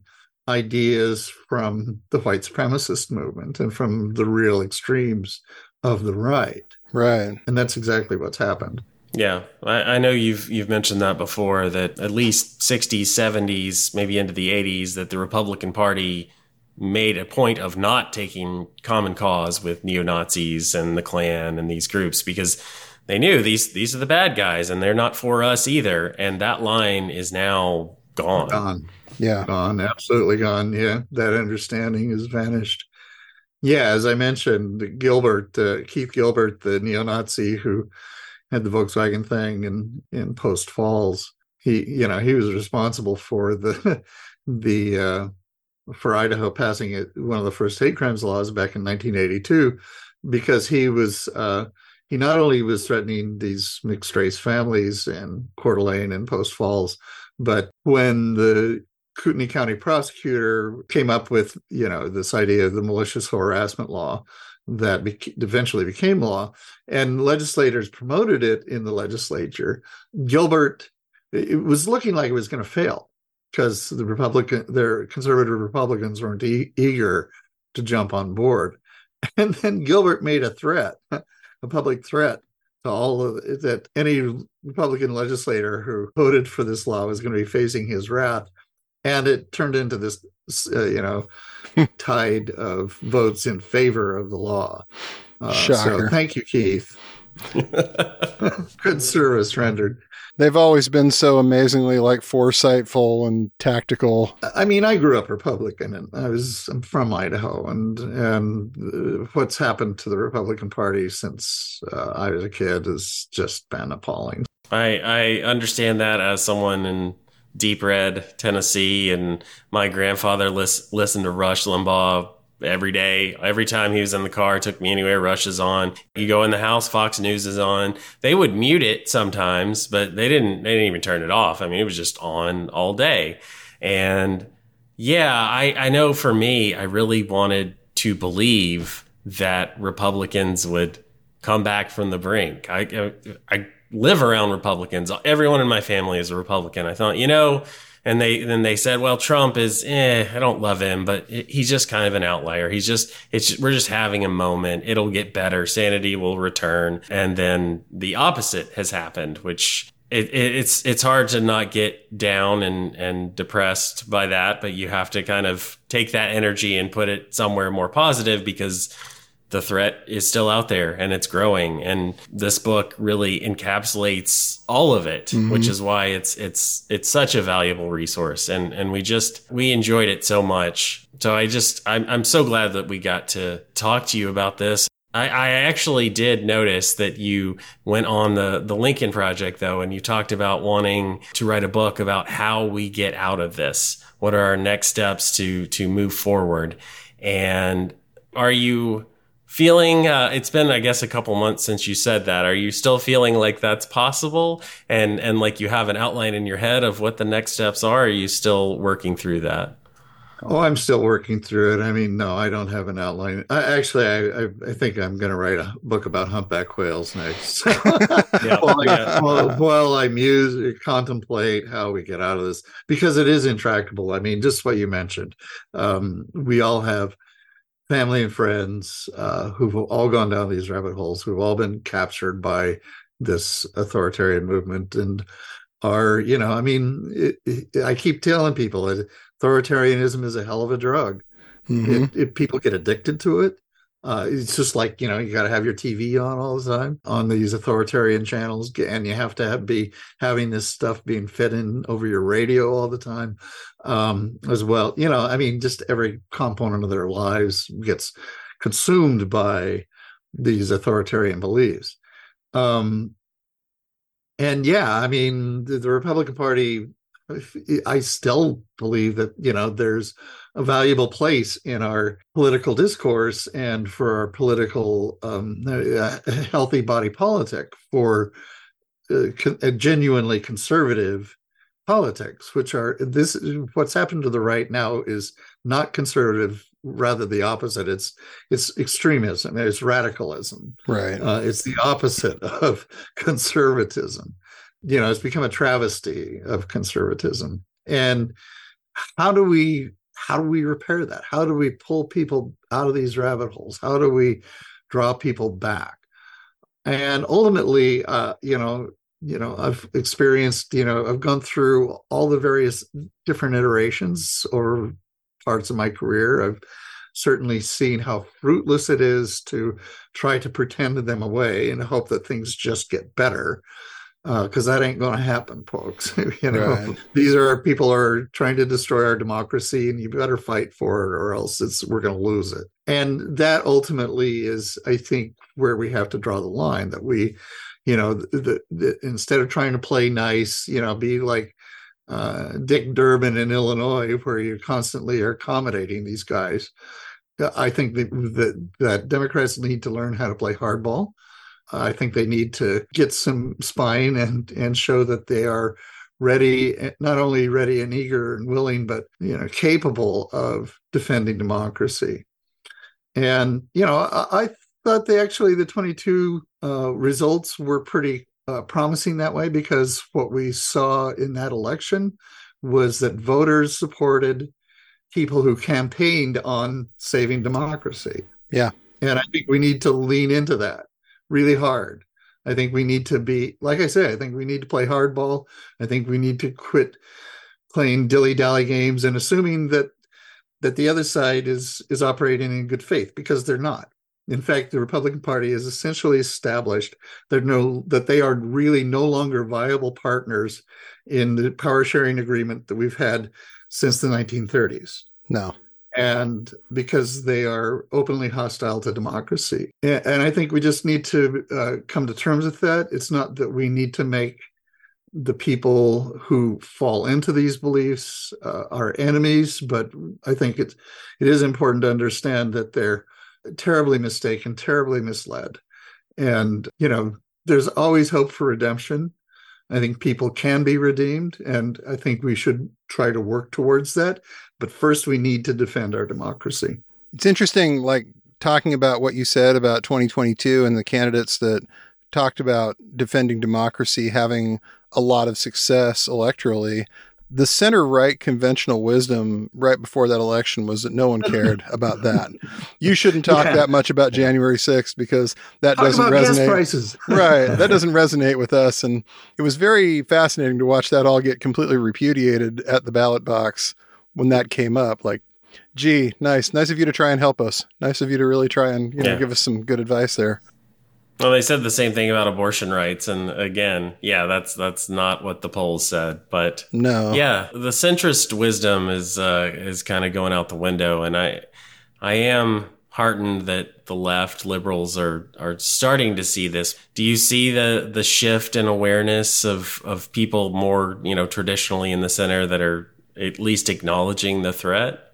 ideas from the white supremacist movement and from the real extremes of the right. Right. And that's exactly what's happened. Yeah, I, I, know you've you've mentioned that before. That at least '60s, '70s, maybe into the '80s, that the Republican Party made a point of not taking common cause with neo Nazis and the Klan and these groups because they knew these these are the bad guys and they're not for us either. And that line is now gone. Gone. Yeah. Gone. Absolutely gone. Yeah. That understanding has vanished. Yeah. As I mentioned, Gilbert, uh, Keith Gilbert, the neo Nazi who had the Volkswagen thing in, in Post Falls, he, you know, he was responsible for the, the, uh, for Idaho passing it, one of the first hate crimes laws back in 1982, because he was, uh, he not only was threatening these mixed race families in Coeur d'Alene and Post Falls, but when the Kootenai County prosecutor came up with, you know, this idea of the malicious harassment law that eventually became law, and legislators promoted it in the legislature, Gilbert, it was looking like it was going to fail because the Republican, their conservative Republicans weren't e- eager to jump on board. And then Gilbert made a threat, a public threat to all of that any Republican legislator who voted for this law was going to be facing his wrath, and it turned into this, uh, you know, tide of votes in favor of the law. Uh, so thank you, Keith. Good service rendered. They've always been so amazingly like foresightful and tactical. I mean, I grew up Republican, and I was I'm from Idaho, and and what's happened to the Republican Party since uh, I was a kid has just been appalling. I I understand that as someone in deep red Tennessee, and my grandfather lis- listened to Rush Limbaugh every day. Every time he was in the car, took me anywhere, Rush is on. You go in the house, Fox News is on. They would mute it sometimes, but they didn't they didn't even turn it off. I mean, it was just on all day. And yeah, I, I know for me, I really wanted to believe that Republicans would come back from the brink. I I live around Republicans. Everyone in my family is a Republican. I thought, you know, and they then they said, well, Trump is, eh, I don't love him, but he's just kind of an outlier. He's just, it's we're just having a moment. It'll get better. Sanity will return, and then the opposite has happened, which. It, it, it's it's hard to not get down and, and depressed by that, but you have to kind of take that energy and put it somewhere more positive because the threat is still out there and it's growing and this book really encapsulates all of it mm-hmm. which is why it's it's it's such a valuable resource and and we just we enjoyed it so much so i just i'm, I'm so glad that we got to talk to you about this I, I actually did notice that you went on the, the Lincoln Project, though, and you talked about wanting to write a book about how we get out of this. What are our next steps to to move forward? And Are you feeling uh, it's been i guess a couple months since you said that. Are you still feeling like that's possible? And and like you have an outline in your head of what the next steps are are you still working through that? Oh i'm still working through it. I mean no i don't have an outline. I, actually I, I, I think i'm going to write a book about humpback whales next. Yeah, while, I, while, while i muse contemplate how we get out of this because it is intractable. I mean just what you mentioned. Um, we all have family and friends uh, who've all gone down these rabbit holes, who've all been captured by this authoritarian movement and are, you know, I mean, it, it, I keep telling people that authoritarianism is a hell of a drug. Mm-hmm. If people get addicted to it, uh, it's just like you know you got to have your TV on all the time on these authoritarian channels, and you have to have, be having this stuff being fed in over your radio all the time um, as well. You know, I mean, just every component of their lives gets consumed by these authoritarian beliefs. Um, and yeah, I mean, the, the Republican Party I still believe that you know there's a valuable place in our political discourse and for our political um, uh, healthy body politic for uh, genuinely conservative politics, which are this what's happened to the right now is not conservative, rather the opposite. It's it's extremism, it's radicalism. Right. Uh, it's the opposite of conservatism you know it's become a travesty of conservatism. And how do we how do we repair that? How do we pull people out of these rabbit holes? How do we draw people back? And ultimately uh, you know you know i've experienced you know i've gone through all the various different iterations or parts of my career. I've certainly seen how fruitless it is to try to pretend them away and hope that things just get better because uh, that ain't going to happen, folks. you know, right. these are people are trying to destroy our democracy, and you better fight for it, or else it's we're going to lose it. And that ultimately is, I think, where we have to draw the line. That we, you know, the, the, instead of trying to play nice, you know, be like uh, Dick Durbin in Illinois, where you constantly are accommodating these guys. I think that, that, that Democrats need to learn how to play hardball I think they need to get some spine and and show that they are ready, not only ready and eager and willing, but you know capable of defending democracy. And you know, I, I thought they actually the 22 uh, results were pretty uh, promising that way because what we saw in that election was that voters supported people who campaigned on saving democracy. Yeah. And I think we need to lean into that really hard. I think we need to be, like I say, I think we need to play hardball. I think we need to quit playing dilly dally games and assuming that that the other side is is operating in good faith because they're not. In fact, the Republican Party has essentially established that no that they are really no longer viable partners in the power sharing agreement that we've had since the 1930s. No and because they are openly hostile to democracy. And, I think we just need to uh, come to terms with that. It's not that we need to make the people who fall into these beliefs uh, our enemies, but I think it's it is important to understand that they're terribly mistaken, terribly misled, and you know there's always hope for redemption. I think people can be redeemed, and I think we should try to work towards that. But first, we need to defend our democracy. It's interesting, like talking about what you said about 2022 and the candidates that talked about defending democracy having a lot of success electorally. The center right conventional wisdom right before that election was that no one cared about that. You shouldn't talk yeah. that much about January 6th because that talk doesn't resonate. right. That doesn't resonate with us. And it was very fascinating to watch that all get completely repudiated at the ballot box when that came up, like, gee, nice, nice of you to try and help us. Nice of you to really try and you know yeah. give us some good advice there. Well, they said the same thing about abortion rights, and again, yeah, that's that's not what the polls said. But no, yeah, the centrist wisdom is uh, is kind of going out the window, and I I am heartened that the left liberals are are starting to see this. Do you see the the shift in awareness of of people more you know traditionally in the center that are at least acknowledging the threat?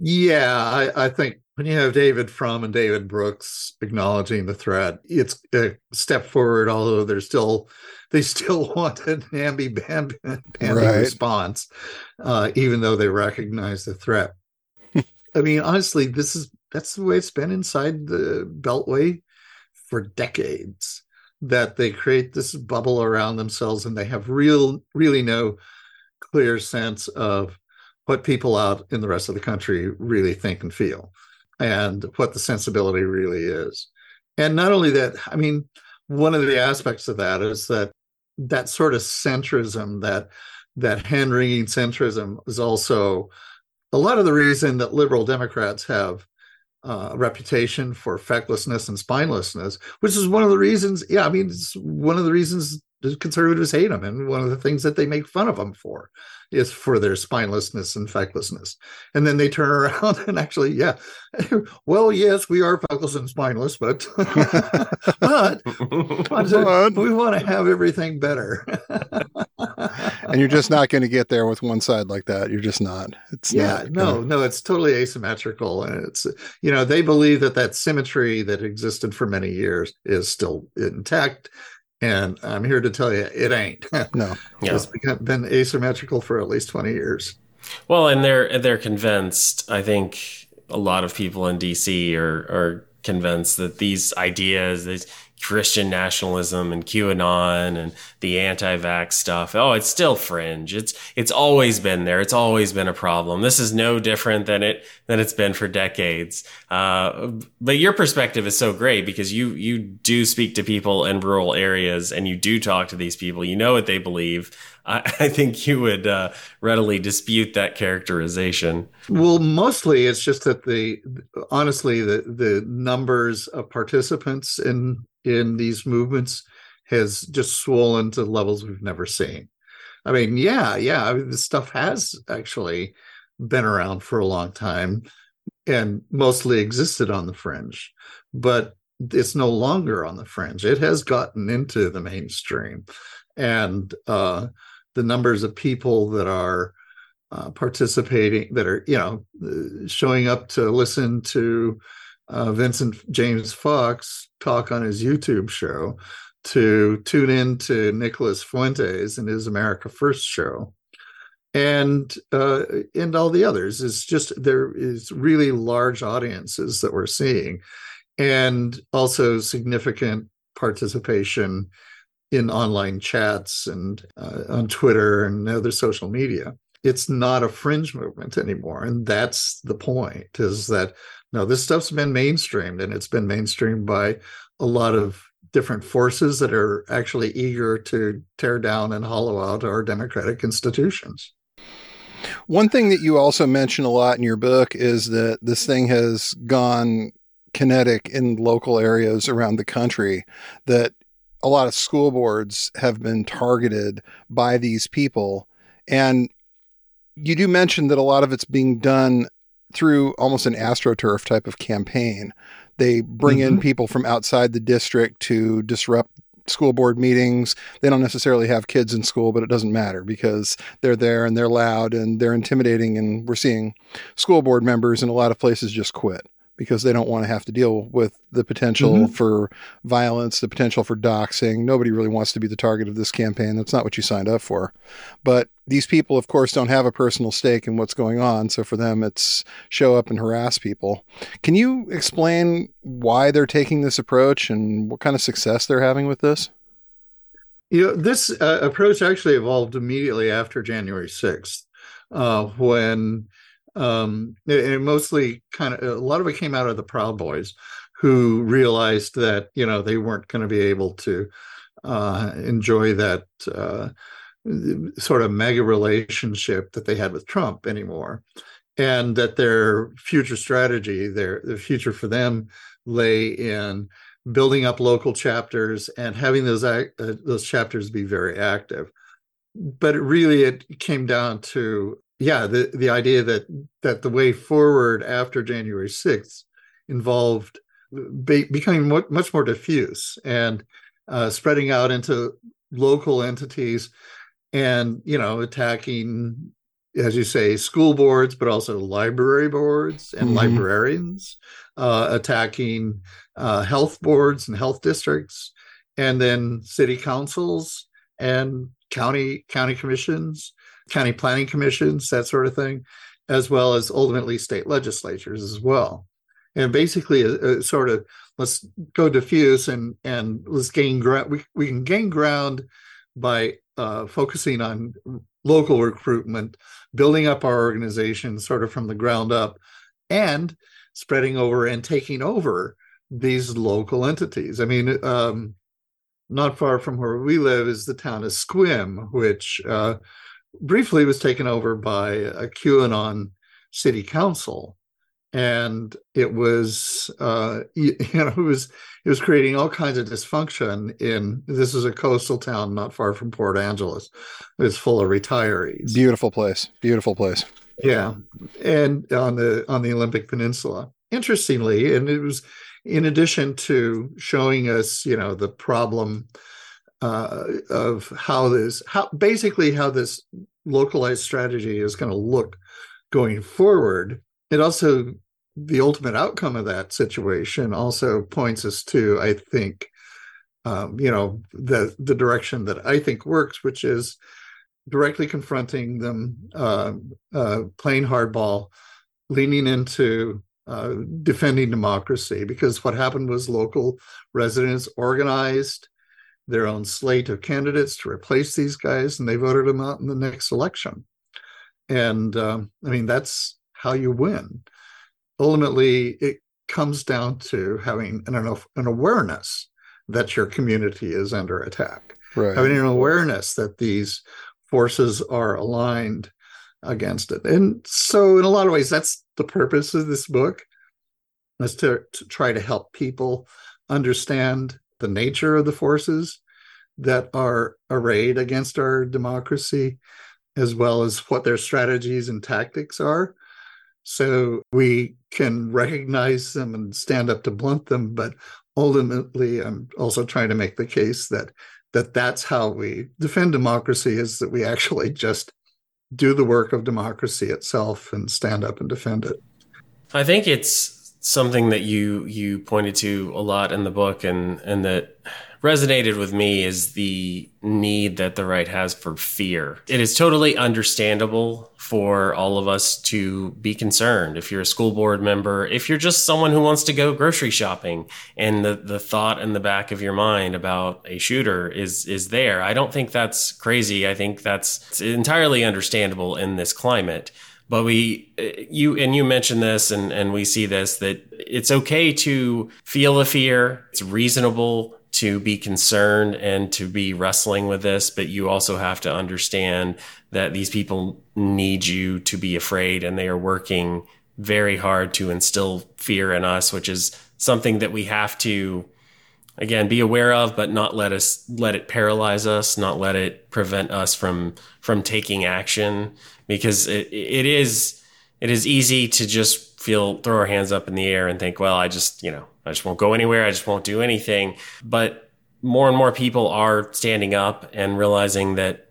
Yeah, I, I think when you have David Frum and David Brooks acknowledging the threat, it's a step forward. Although they're still, they still want an namby bamby right. response, uh, even though they recognize the threat. I mean, honestly, this is that's the way it's been inside the Beltway for decades. That they create this bubble around themselves, and they have real, really no clear sense of what people out in the rest of the country really think and feel and what the sensibility really is. And not only that, I mean, one of the aspects of that is that that sort of centrism, that that hand wringing centrism, is also a lot of the reason that liberal Democrats have uh, a reputation for fecklessness and spinelessness, which is one of the reasons. Yeah, I mean, it's one of the reasons conservatives hate them, and one of the things that they make fun of them for is for their spinelessness and fecklessness. And then they turn around and actually, yeah, well, yes, we are feckless and spineless, but but, but we want to have everything better. and you're just not going to get there with one side like that. You're just not. It's yeah, not, no, no, it's totally asymmetrical, and it's you know they believe that that symmetry that existed for many years is still intact and I'm here to tell you, it ain't. No, it's become, been asymmetrical for at least 20 years. Well, and they're they're convinced. I think a lot of people in DC are are convinced that these ideas, these Christian nationalism and QAnon and the anti-vax stuff. Oh, it's still fringe. It's it's always been there. It's always been a problem. This is no different than it than it's been for decades. Uh, but your perspective is so great because you you do speak to people in rural areas and you do talk to these people. You know what they believe. I, I think you would uh, readily dispute that characterization. Well, mostly it's just that the honestly the the numbers of participants in in these movements has just swollen to levels we've never seen. I mean, yeah, yeah, I mean, this stuff has actually been around for a long time and mostly existed on the fringe, but it's no longer on the fringe. It has gotten into the mainstream, and uh, the numbers of people that are uh, participating, that are you know showing up to listen to uh, Vincent James Foxx talk on his YouTube show, to tune in to Nicholas Fuentes and his America First show, and uh, and all the others. It's just there is really large audiences that we're seeing, and also significant participation in online chats and uh, on Twitter and other social media. It's not a fringe movement anymore, and that's the point: is that no, this stuff's been mainstreamed, and it's been mainstreamed by a lot of different forces that are actually eager to tear down and hollow out our democratic institutions. One thing that you also mention a lot in your book is that this thing has gone kinetic in local areas around the country, that a lot of school boards have been targeted by these people. And you do mention that a lot of it's being done through almost an astroturf type of campaign. They bring mm-hmm. in people from outside the district to disrupt school board meetings. They don't necessarily have kids in school, but it doesn't matter because they're there and they're loud and they're intimidating. And we're seeing school board members in a lot of places just quit because they don't want to have to deal with the potential mm-hmm. for violence, the potential for doxing. Nobody really wants to be the target of this campaign. That's not what you signed up for. But these people, of course, don't have a personal stake in what's going on. So for them, it's show up and harass people. Can you explain why they're taking this approach and what kind of success they're having with this? You know, this uh, approach actually evolved immediately after January 6th, uh, when um, and mostly kind of a lot of it came out of the Proud Boys, who realized that you know they weren't going to be able to uh, enjoy that uh, sort of mega relationship that they had with Trump anymore, and that their future strategy, their the future for them, lay in building up local chapters and having those uh, those chapters be very active. But it really, it came down to yeah, the the idea that that the way forward after January sixth involved be, becoming much more diffuse and uh, spreading out into local entities, and you know attacking as you say, school boards, but also library boards and mm-hmm. librarians uh, attacking uh, health boards and health districts, and then city councils and county county commissions, county planning commissions, that sort of thing, as well as ultimately state legislatures as well. And basically, a, a sort of let's go diffuse and and let's gain ground. We, we can gain ground by uh, focusing on local recruitment, building up our organization sort of from the ground up, and spreading over and taking over these local entities. I mean, um, not far from where we live is the town of Sequim, which uh, briefly was taken over by a QAnon city council. And it was uh, you, you, know it was it was creating all kinds of dysfunction in this is a coastal town not far from port angeles. It's full of retirees. Beautiful place. Beautiful place. Yeah. And on the on the olympic peninsula. Interestingly and it was in addition to showing us you know the problem uh, of how this how basically how this localized strategy is going to look going forward it also the ultimate outcome of that situation also points us to, I think, um, you know, the the direction that I think works, which is directly confronting them, uh, uh, playing hardball, leaning into uh, defending democracy. Because what happened was local residents organized their own slate of candidates to replace these guys, and they voted them out in the next election. And um, I mean, that's how you win ultimately it comes down to having an, an awareness that your community is under attack right. having an awareness that these forces are aligned against it and so in a lot of ways that's the purpose of this book is to, to try to help people understand the nature of the forces that are arrayed against our democracy as well as what their strategies and tactics are. So we can recognize them and stand up to blunt them but ultimately i'm also trying to make the case that that that's how we defend democracy is that we actually just do the work of democracy itself and stand up and defend it. I think it's something that you you pointed to a lot in the book and and that resonated with me is the need that the right has for fear. It is totally understandable for all of us to be concerned. If you're a school board member, if you're just someone who wants to go grocery shopping and the, the thought in the back of your mind about a shooter is, is there. I don't think that's crazy. I think that's entirely understandable in this climate but we uh, you and you mentioned this and and we see this that it's okay to feel a fear. It's reasonable to be concerned and to be wrestling with this, but you also have to understand that these people need you to be afraid and they are working very hard to instill fear in us, which is something that we have to again be aware of but not let us let it paralyze us not let it prevent us from from taking action because it, it is it is easy to just feel throw our hands up in the air and think well i just you know I just won't go anywhere. I just won't do anything. But more and more people are standing up and realizing that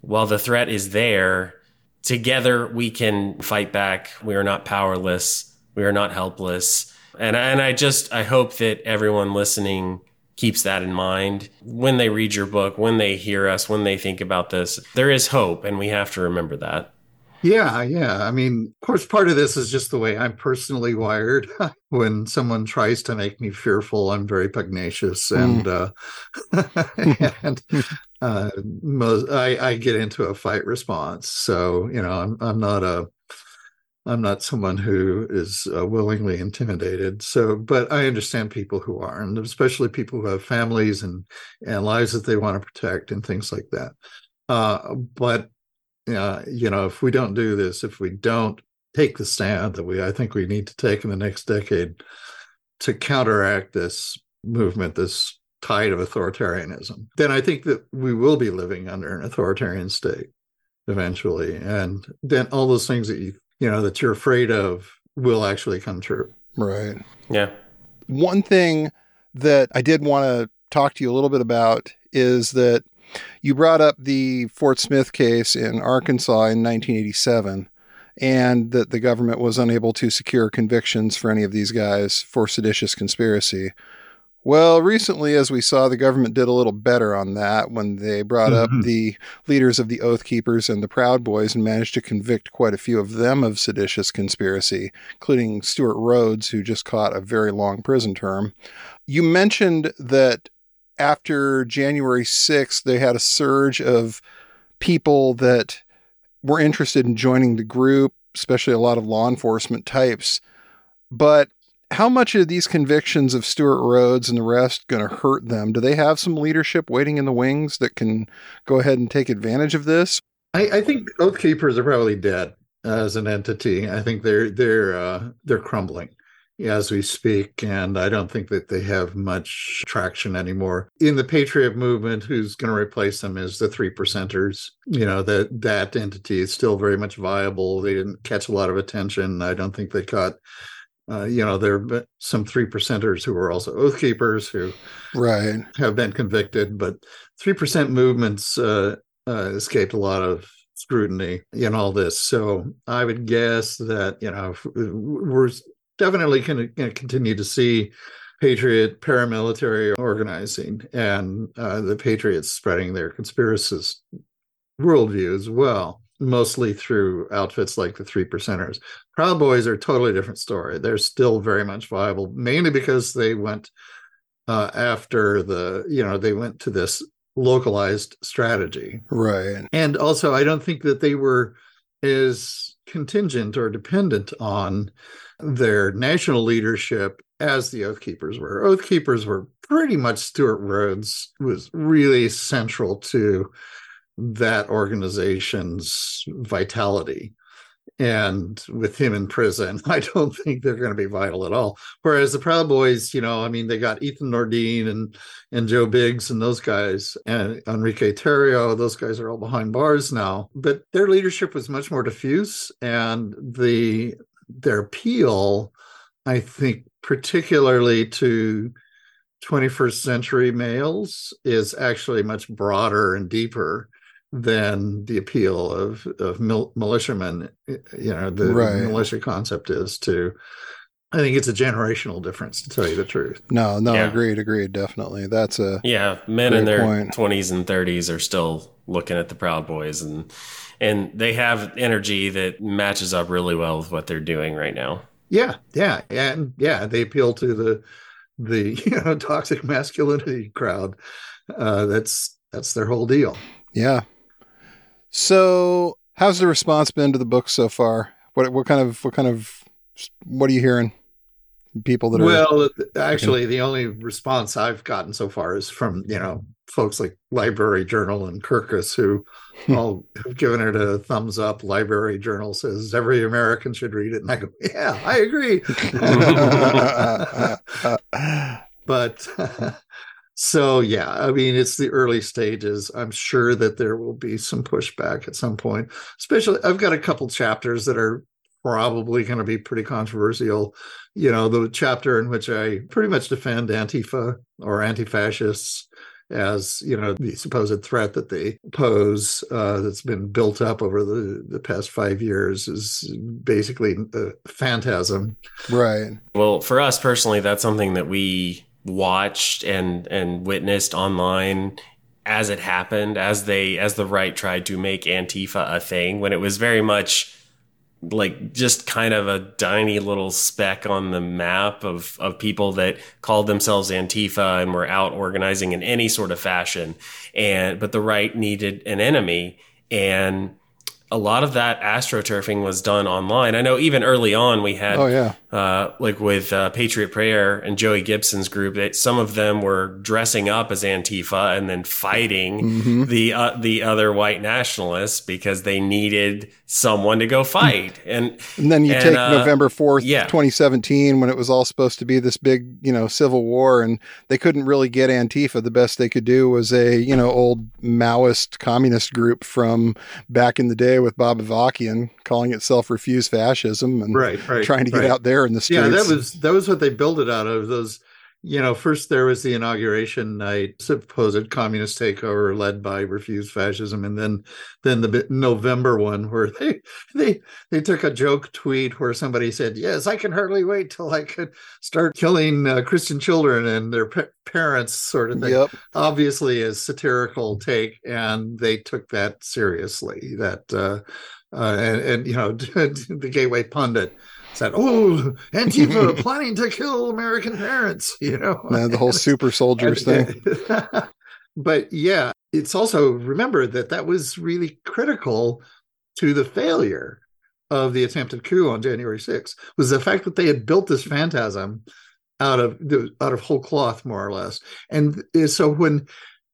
while the threat is there, together we can fight back. We are not powerless. We are not helpless. And and I just I hope that everyone listening keeps that in mind when they read your book, when they hear us, when they think about this. There is hope and we have to remember that. Yeah, yeah. I mean, of course, part of this is just the way I'm personally wired. when someone tries to make me fearful, I'm very pugnacious, and mm. uh, and uh, most, I, I get into a fight response. So you know, I'm I'm not a I'm not someone who is uh, willingly intimidated. So, but I understand people who are, and especially people who have families and and lives that they want to protect and things like that. Uh, but uh, you know, if we don't do this, if we don't take the stand that we, I think we need to take in the next decade to counteract this movement, this tide of authoritarianism, then I think that we will be living under an authoritarian state eventually. And then all those things that you, you know, that you're afraid of will actually come true. Right. Yeah. One thing that I did want to talk to you a little bit about is that You brought up the Fort Smith case in Arkansas in 1987 and that the government was unable to secure convictions for any of these guys for seditious conspiracy. Well, recently, as we saw, the government did a little better on that when they brought mm-hmm. up the leaders of the Oath Keepers and the Proud Boys and managed to convict quite a few of them of seditious conspiracy, including Stewart Rhodes, who just caught a very long prison term. You mentioned that after January 6th, they had a surge of people that were interested in joining the group, especially a lot of law enforcement types. But how much are these convictions of Stewart Rhodes and the rest going to hurt them? Do they have some leadership waiting in the wings that can go ahead and take advantage of this? I, I think Oath Keepers are probably dead as an entity. I think they're they're uh, they're crumbling as we speak, and I don't think that they have much traction anymore. In the Patriot movement, who's going to replace them is the three percenters. You know that that entity is still very much viable. They didn't catch a lot of attention. I don't think they caught. Uh, you know, there are some three percenters who are also oath keepers who right have been convicted, but three percent movements uh, uh, escaped a lot of scrutiny in all this. So I would guess that you know we're definitely going to continue to see patriot paramilitary organizing and uh, the patriots spreading their conspiracist worldview as well mostly through outfits like the three percenters. Proud boys are a totally different story. They're still very much viable mainly because they went uh, after the you know they went to this localized strategy. Right. And also i don't think that they were as contingent or dependent on their national leadership as the Oath Keepers were. Oath Keepers were pretty much Stewart Rhodes was really central to that organization's vitality. And with him in prison, I don't think they're going to be vital at all. Whereas the Proud Boys, you know, I mean, they got Ethan Nordean and and Joe Biggs and those guys, and Enrique Tarrio. Those guys are all behind bars now. But their leadership was much more diffuse, and the their appeal, I think, particularly to 21st century males, is actually much broader and deeper than the appeal of of mil- militiamen. You know, the right. militia concept is to. I think it's a generational difference, to tell you the truth. No, no, yeah. agreed, agreed, definitely. That's a yeah. Men in their twenties and thirties are still looking at the Proud Boys and and they have energy that matches up really well with what they're doing right now. Yeah, yeah, and yeah, they appeal to the the you know toxic masculinity crowd. Uh, that's that's their whole deal. Yeah. So, how's the response been to the book so far? What what kind of what kind of what are you hearing? People that are well, actually, the only response I've gotten so far is from you know folks like Library Journal and Kirkus who hmm. all have given it a thumbs up. Library Journal says every American should read it, and I go, yeah, I agree. but so yeah, I mean, it's the early stages. I'm sure that there will be some pushback at some point. Especially, I've got a couple chapters that are probably going to be pretty controversial. You know, the chapter in which I pretty much defend Antifa or anti-fascists as you know the supposed threat that they pose uh, that's been built up over the, the past five years is basically a phantasm right well for us personally that's something that we watched and and witnessed online as it happened as they as the right tried to make antifa a thing when it was very much like just kind of a tiny little speck on the map of of people that called themselves Antifa and were out organizing in any sort of fashion. And but the right needed an enemy and a lot of that astroturfing was done online. I know even early on we had, oh yeah, uh, like with uh, Patriot Prayer and Joey Gibson's group, that some of them were dressing up as Antifa and then fighting mm-hmm. the uh, the other white nationalists because they needed someone to go fight. And and then you and, take uh, November fourth, yeah. twenty seventeen, when it was all supposed to be this big, you know, civil war, and they couldn't really get Antifa. The best they could do was a you know old Maoist communist group from back in the day with Bob Avakian calling itself "Refuse Fascism" and right, right, trying to get right. out there in the streets. Yeah, that was that was what they built it out of. Those you know, first there was the inauguration night, supposed communist takeover led by refused fascism, and then then the November one where they they they took a joke tweet where somebody said, "Yes, I can hardly wait till I could start killing uh, Christian children and their pa- parents," sort of thing. Yep. Obviously, a satirical take, and they took that seriously. That uh, uh, and, and you know the Gateway pundit said, "Oh, Antifa planning to kill American parents," you know, the whole super soldiers thing. but yeah, it's also remember that that was really critical to the failure of the attempted coup on January 6th was the fact that they had built this phantasm out of out of whole cloth, more or less, and uh, so when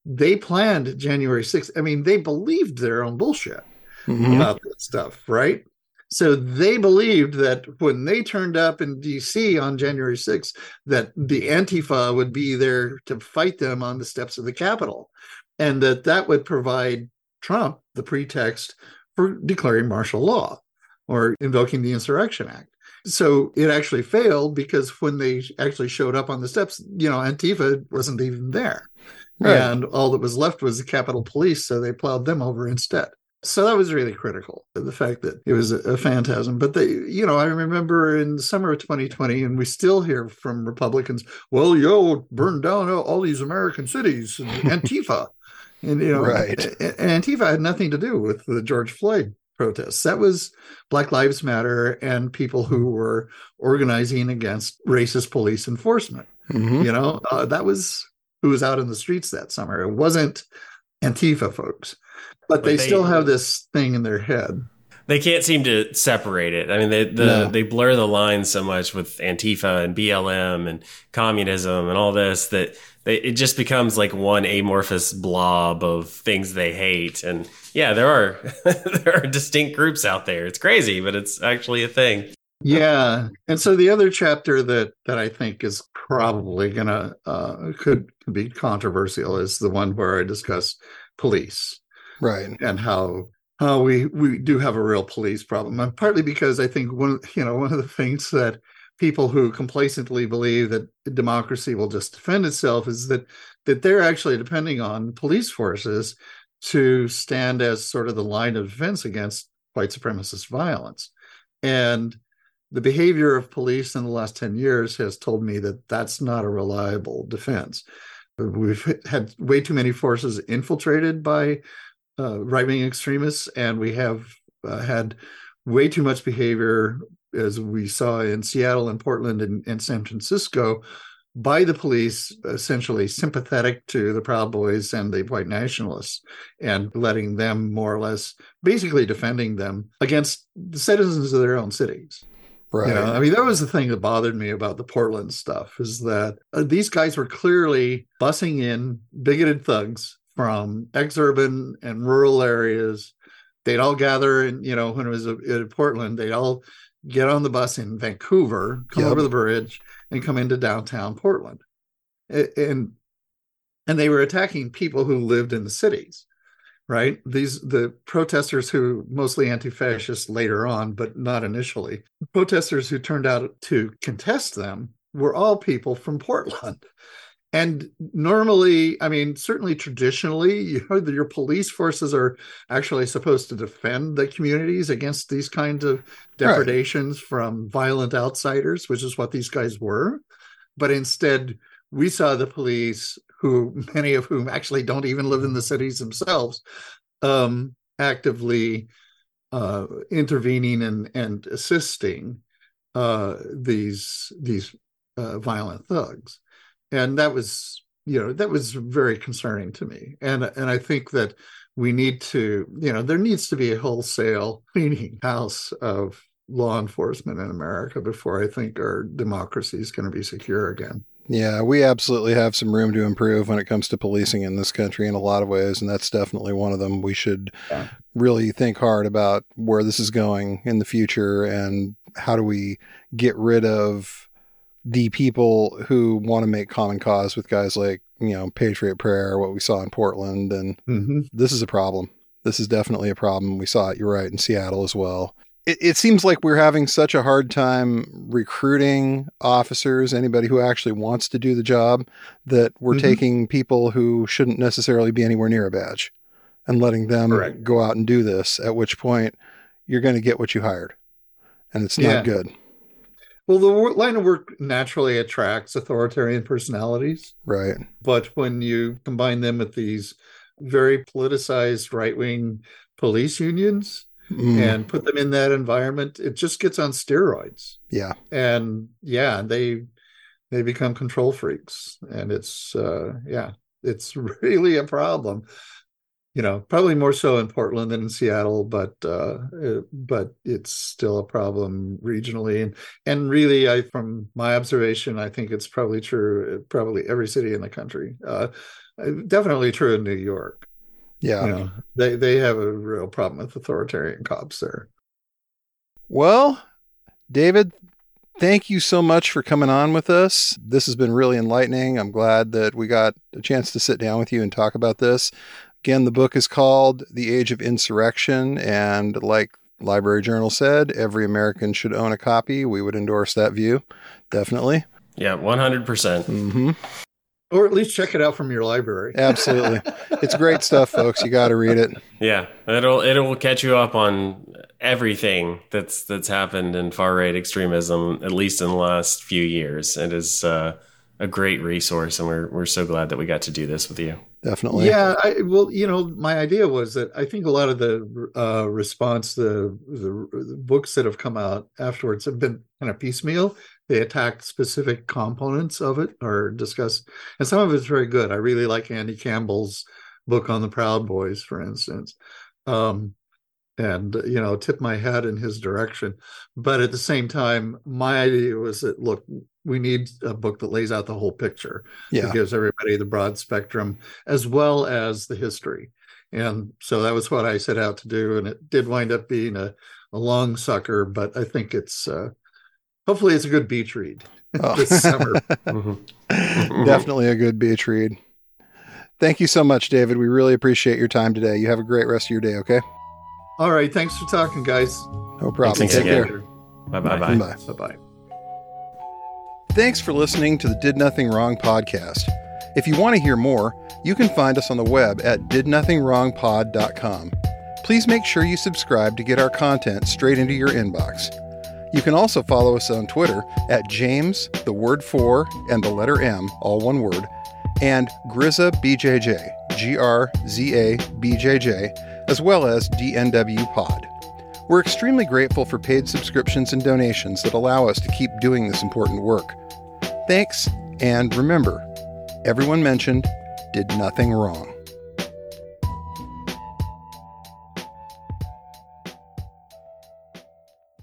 they planned January 6th, I mean, they believed their own bullshit mm-hmm. about this stuff, right? So they believed that when they turned up in DC on January 6th, that the Antifa would be there to fight them on the steps of the Capitol, and that that would provide Trump the pretext for declaring martial law or invoking the Insurrection Act. So it actually failed because when they actually showed up on the steps, you know, Antifa wasn't even there. Right. And all that was left was the Capitol Police. So they plowed them over instead. So that was really critical, the fact that it was a, phantasm. But they, you know, I remember in the summer of 2020, and we still hear from Republicans, well, yo, burn down all these American cities, and Antifa. and, you know, right. Antifa had nothing to do with the George Floyd protests. That was Black Lives Matter and people who were organizing against racist police enforcement. Mm-hmm. You know, uh, that was who was out in the streets that summer. It wasn't Antifa folks but, they, they, still have this thing in their head. They can't seem to separate it. I mean, they the, no. they blur the lines so much with Antifa and BLM and communism and all this that they, it just becomes like one amorphous blob of things they hate. And yeah, there are there are distinct groups out there. It's crazy, but it's actually a thing. Yeah, and so the other chapter that that I think is probably gonna uh, could be controversial is the one where I discuss police right. and how how we we do have a real police problem and partly because i think one you know one of the things that people who complacently believe that democracy will just defend itself is that that they're actually depending on police forces to stand as sort of the line of defense against white supremacist violence. And the behavior of police in the last 10 years has told me that that's not a reliable defense. We've had way too many forces infiltrated by uh, right wing extremists, and we have uh, had way too much behavior, as we saw in Seattle and Portland and, and San Francisco, by the police, essentially sympathetic to the Proud Boys and the white nationalists, and letting them more or less basically defending them against the citizens of their own cities. Right. You know, I mean, that was the thing that bothered me about the Portland stuff is that uh, these guys were clearly bussing in bigoted thugs from ex-urban and rural areas. They'd all gather, and you know, when it was in Portland, they'd all get on the bus in Vancouver, come yep. over the bridge, and come into downtown Portland, and and they were attacking people who lived in the cities right these the protesters who mostly anti-fascist later on but not initially protesters who turned out to contest them were all people from portland and normally i mean certainly traditionally you know your police forces are actually supposed to defend the communities against these kinds of depredations right. from violent outsiders which is what these guys were but instead we saw the police who many of whom actually don't even live in the cities themselves um, actively uh, intervening and and assisting uh, these these uh, violent thugs and that was you know that was very concerning to me. And and i think that we need to you know there needs to be a wholesale cleaning house of law enforcement in america before i think our democracy is going to be secure again. Yeah we absolutely have some room to improve when it comes to policing in this country in a lot of ways and that's definitely one of them. We should yeah. really think hard about where this is going in the future and how do we get rid of the people who want to make common cause with guys like you know Patriot Prayer, what we saw in Portland, and mm-hmm. this is a problem. This is definitely a problem. We saw it. You're right in Seattle as well. it, it seems like we're having such a hard time recruiting officers, anybody who actually wants to do the job, that we're mm-hmm. taking people who shouldn't necessarily be anywhere near a badge and letting them Correct. go out and do this, at which point you're going to get what you hired. And it's not yeah. good. Well, the line of work naturally attracts authoritarian personalities. Right. But when you combine them with these very politicized right wing police unions, mm. and put them in that environment, it just gets on steroids. Yeah. And yeah, they they become control freaks. And it's uh yeah, it's really a problem. You know, probably more so in Portland than in Seattle, but uh it, but it's still a problem regionally. And and really I from my observation, I think it's probably true probably every city in the country. Uh definitely true in New York. Yeah. You know, they, they have a real problem with authoritarian cops there. Well, David, thank you so much for coming on with us. This has been really enlightening. I'm glad that we got a chance to sit down with you and talk about this. Again, the book is called The Age of Insurrection. And like Library Journal said, every American should own a copy. We would endorse that view. Definitely. Yeah, 100%. percent mm hmm or at least check it out from your library. Absolutely, it's great stuff, folks. You got to read it. Yeah, it'll it'll catch you up on everything that's that's happened in far right extremism, at least in the last few years. It is uh, a great resource, and we're we're so glad that we got to do this with you. Definitely. Yeah. I, well, you know, my idea was that I think a lot of the uh, response, the, the the books that have come out afterwards have been kind of piecemeal they attack specific components of it or discuss and some of it's very good i really like andy campbell's book on the proud boys for instance um, and you know tip my head in his direction but at the same time my idea was that look we need a book that lays out the whole picture yeah. that gives everybody the broad spectrum as well as the history and so that was what i set out to do and it did wind up being a, a long sucker but i think it's uh, hopefully it's a good beach read oh. this summer. Definitely a good beach read. Thank you so much, David. We really appreciate your time today. You have a great rest of your day, okay? All right. Thanks for talking, guys. No problem. Thanks Take again. care. Bye bye. Bye bye. Bye bye. Thanks for listening to the Did Nothing Wrong podcast. If you want to hear more, you can find us on the web at didnothingwrongpod.com. Please make sure you subscribe to get our content straight into your inbox. You can also follow us on Twitter at James, the word for, and the letter M, all one word, and Grzza BJJ, G R Z A B J J, as well as DNW Pod. We're extremely grateful for paid subscriptions and donations that allow us to keep doing this important work. Thanks, and remember, everyone mentioned did nothing wrong.